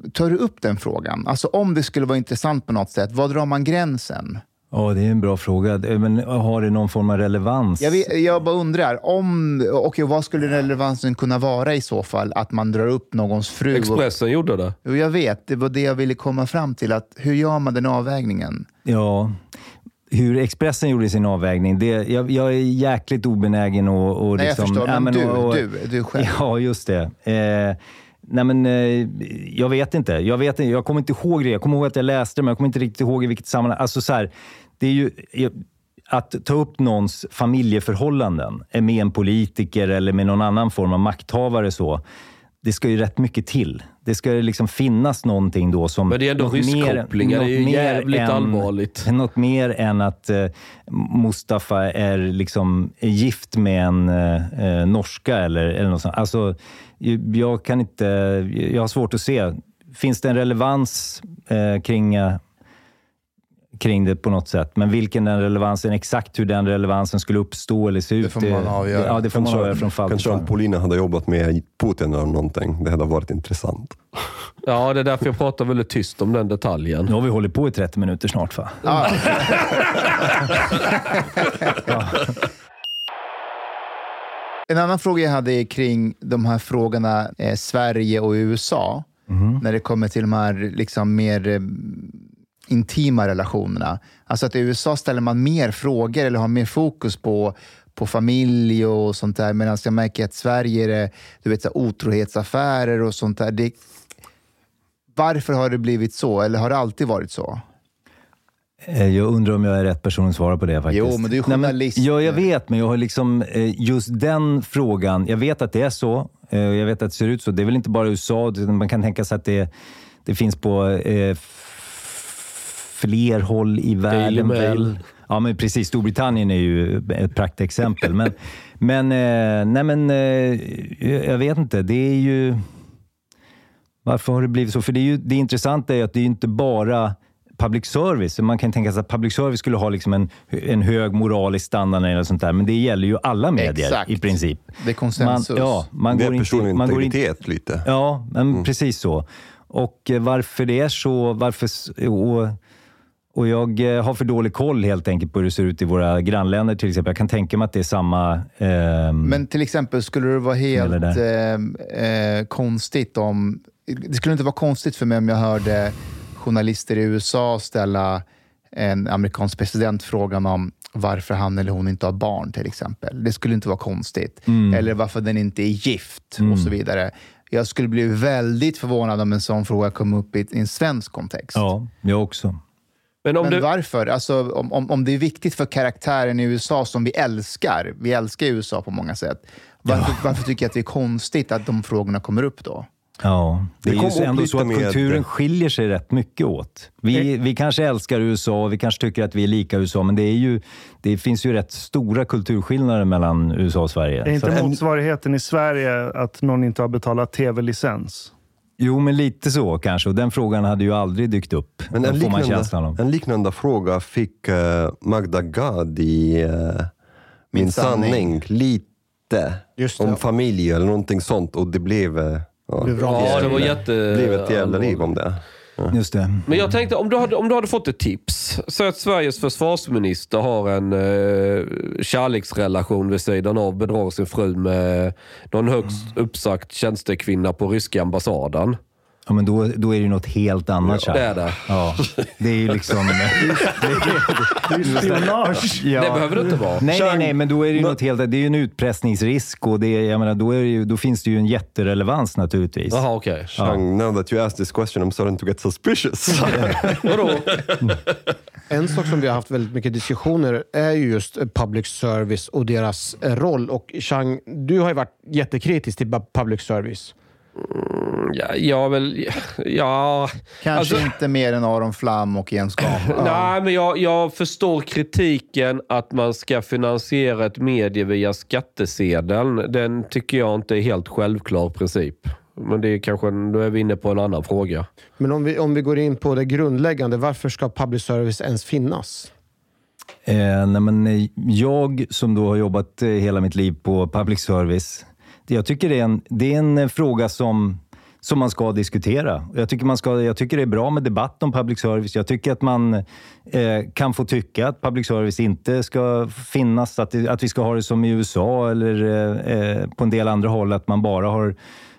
tar du upp den frågan? Alltså om det skulle vara intressant på något sätt, var drar man gränsen? Ja, det är en bra fråga. Men har det någon form av relevans? Jag, vet, jag bara undrar, om, okay, vad skulle relevansen kunna vara i så fall? Att man drar upp någons fru? och- Expressen gjorde det. Jo, jag vet, det var det jag ville komma fram till. Att hur gör man den avvägningen? Ja, hur Expressen gjorde sin avvägning, det, jag, jag är jäkligt obenägen att... och Nej, jag liksom, förstår, men du- och- du- du själv. [laughs] Ja, just det. Eh, nej, men, eh, jag vet inte. Jag, vet, inte. jag kommer inte ihåg det. Jag kommer ihåg att jag läste det, men jag kommer inte riktigt ihåg i vilket sammanhang. Alltså, så här, det är ju... jag- Att ta upp någons familjeförhållanden eh, med en politiker eller med någon annan form av makthavare så, det ska ju rätt mycket till. Det ska liksom finnas någonting då som... Men det är ändå något mer- rysskopplingar. Det är ju jävligt än- allvarligt. Något mer än att eh, Mustafa är liksom gift med en eh, eh, norska eller, eller något sånt. Alltså, jag kan inte... Jag har svårt att se. Finns det en relevans eh, kring, eh, kring det på något sätt? Men vilken den relevansen, exakt hur den relevansen skulle uppstå eller se ut. Det får man avgöra. Ja, det får man Kanske- avgöra från fall Kanske om Polina hade jobbat med Putin eller någonting. Det hade varit intressant. Ja, det är därför jag pratar väldigt tyst om den detaljen. Nu har vi hållit på i 30 minuter snart va? Ah. [laughs] En annan fråga jag hade är kring de här frågorna eh, Sverige och USA. När det kommer till de här liksom, mer eh, intima relationerna. Alltså att i USA ställer man mer frågor eller har mer fokus på, på familj och sånt där. Medan jag märker att Sverige är det, du vet, så otrohetsaffärer och sånt där. Det, varför har det blivit så? Eller har det alltid varit så? Eh, Jag undrar om jag är rätt person att svara på det faktiskt. Jo, men du är Nej, journalist. ja, jag vet, men jag har liksom eh, just den frågan. Jag vet att det är så. eh, Jag vet att det ser ut så. Det är väl inte bara USA. Man kan tänka sig att det, det finns på fler håll i världen. Väl. Ja, men precis. Storbritannien är ju ett praktexempel. men, [laughs] men, eh, nej, men eh, jag vet inte. Det är ju... Varför har det blivit så? För det, är ju, det intressanta är att det är inte bara public service. Man kan tänka sig att public service skulle ha liksom en, en hög moralisk standard eller sånt där, men det gäller ju alla medier Exakt. i princip. Det är konsensus. Man, ja, man det går är inte, personlig man går inte, integritet lite. Ja, men precis så. Och eh, varför det är så, varför... Och, och jag eh, har för dålig koll helt enkelt på hur det ser ut i våra grannländer till exempel. Jag kan tänka mig att det är samma... ehm, Men till exempel, skulle det vara helt Eller eh, eh, konstigt om... Det skulle inte vara konstigt för mig om jag hörde journalister i USA ställa en amerikansk president frågan om varför han eller hon inte har barn till exempel. Det skulle inte vara konstigt. Mm. Eller varför den inte är gift och så vidare. Jag skulle bli väldigt förvånad om en sån fråga kom upp i en svensk kontext. Ja, jag också. Men om Men du... varför? Alltså, om, om, om det är viktigt för karaktären i USA som vi älskar, vi älskar USA på många sätt, varför, varför tycker jag att det är konstigt att de frågorna kommer upp då? Ja, det, Det är ju ändå så att kulturen skiljer sig rätt mycket åt. Vi, vi kanske älskar USA, vi kanske tycker att vi är lika USA, men det, är ju, det finns ju rätt stora kulturskillnader mellan USA och Sverige. Är inte Så- motsvarigheten i Sverige att någon inte har betalat tv-licens? Jo, men lite så kanske. Och den frågan hade ju aldrig dykt upp. Men en liknande, en liknande fråga fick eh, Magda Gad i eh, Min, Min sanning. sanning. Lite Just det, om ja. familj eller någonting sånt och det blev... eh, Ja, det var Det jätte... blev ett jävla liv om det. Just det. Men jag tänkte, om du hade, om du hade fått ett tips. Säg att Sveriges försvarsminister har en eh, kärleksrelation vid sidan av, bedrar sin fru med någon högst uppsagt tjänstekvinna på ryska ambassaden. Ja, men då, då är det ju något helt annat. Ja, det är det. Ja, det är ju liksom... [laughs] Det är ju spionage. Ja. Det behöver det inte vara. Nej, nej, nej, men då är det ju något helt... Det är ju en utpressningsrisk och det, jag menar, då, är det ju, då finns det ju en jätterelevans naturligtvis. Jaha, okej. Chang, now that you asked this question I'm starting to get suspicious. [laughs] Vadå? En sak som vi har haft väldigt mycket diskussioner är ju just public service och deras roll. Och Chang, du har ju varit jättekritisk till pu- public service. Ja, jag väl... Ja... Kanske Alltså- inte mer än Aron Flam och Jens Gahn. [laughs] Nej, men jag, jag förstår kritiken att man ska finansiera ett medie via skattesedeln. Den tycker jag inte är helt självklar princip. Men det är kanske, då är vi inne på en annan fråga. Men om vi, om vi går in på det grundläggande, varför ska public service ens finnas? Eh, nej, men, eh, jag som då har jobbat eh, hela mitt liv på public service, jag tycker det är en, det är en eh, fråga som, som man ska diskutera. Jag tycker, man ska, jag tycker det är bra med debatt om public service. Jag tycker att man eh, kan få tycka att public service inte ska finnas, att, det, att vi ska ha det som i USA eller eh, eh, på en del andra håll, att man bara har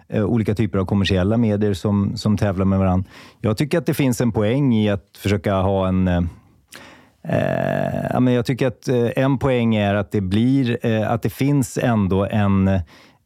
eh, olika typer av kommersiella medier som, som tävlar med varandra. Jag tycker att det finns en poäng i att försöka ha en eh, eh men jag tycker att en poäng är att det, blir, eh, att det finns ändå en eh,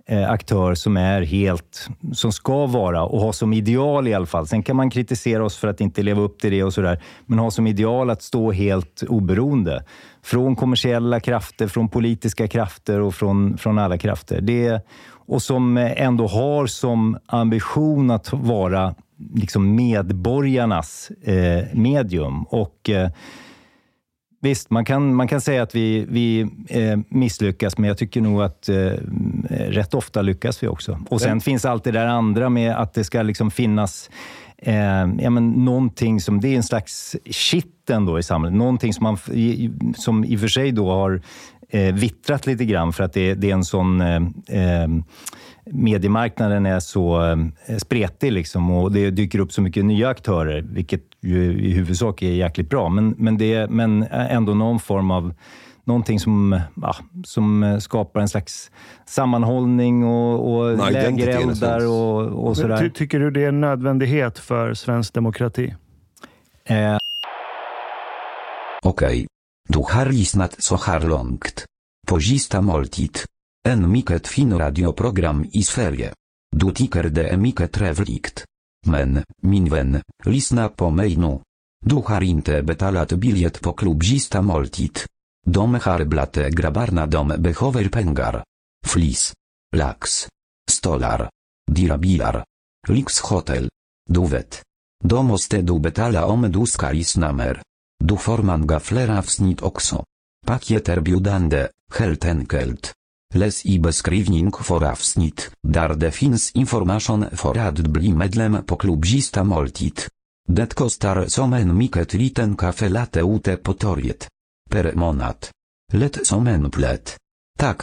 Eh, aktör som är helt, som ska vara och ha som ideal i alla fall. Sen kan man kritisera oss för att inte leva upp till det och sådär, men ha som ideal att stå helt oberoende. Från kommersiella krafter, från politiska krafter och från, från alla krafter. Det, och som ändå har som ambition att vara liksom medborgarnas eh, medium. Och eh, Visst, man kan, man kan säga att vi, vi eh, misslyckas, men jag tycker nog att eh, rätt ofta lyckas vi också. Och sen finns allt det där andra med att det ska liksom finnas eh, ja, men någonting som, det är en slags shit ändå i samhället. Någonting som, man, som i och för sig då har eh, vittrat lite grann för att det, det är en sån eh, eh, mediemarknaden är så eh, spretig liksom och det dyker upp så mycket nya aktörer, vilket ju i huvudsak är jäkligt bra. Men, men, det, men ändå någon form av någonting som, ja, som skapar en slags sammanhållning och, och sense. och, och Ty, sådär. tycker du det är en nödvändighet för svensk demokrati? Eh, Okej. Du har lyssnat så här långt. På sista måltid. En mycket fin radioprogram i Sverige. Du tycker det är mycket trevligt. Men, min vän, lyssna på mig nu. Du har inte betalat biljett på klubzista måltid. De harblate grabarna dom behöver pengar. Flis. Lax. Stolar. Dirabilar. Lyxhotel. Du vet. Då måste du betala om du ska lyssna mer. Du får många fler avsnitt också. Paket erbjudande, helt enkelt. Läs i beskrivning för avsnitt, där det finns information för att bli medlem på klubbzista måltid. Det kostar som en mycket liten kaffe latte ute på torget. Per månad. Lätt som en plätt. Tack,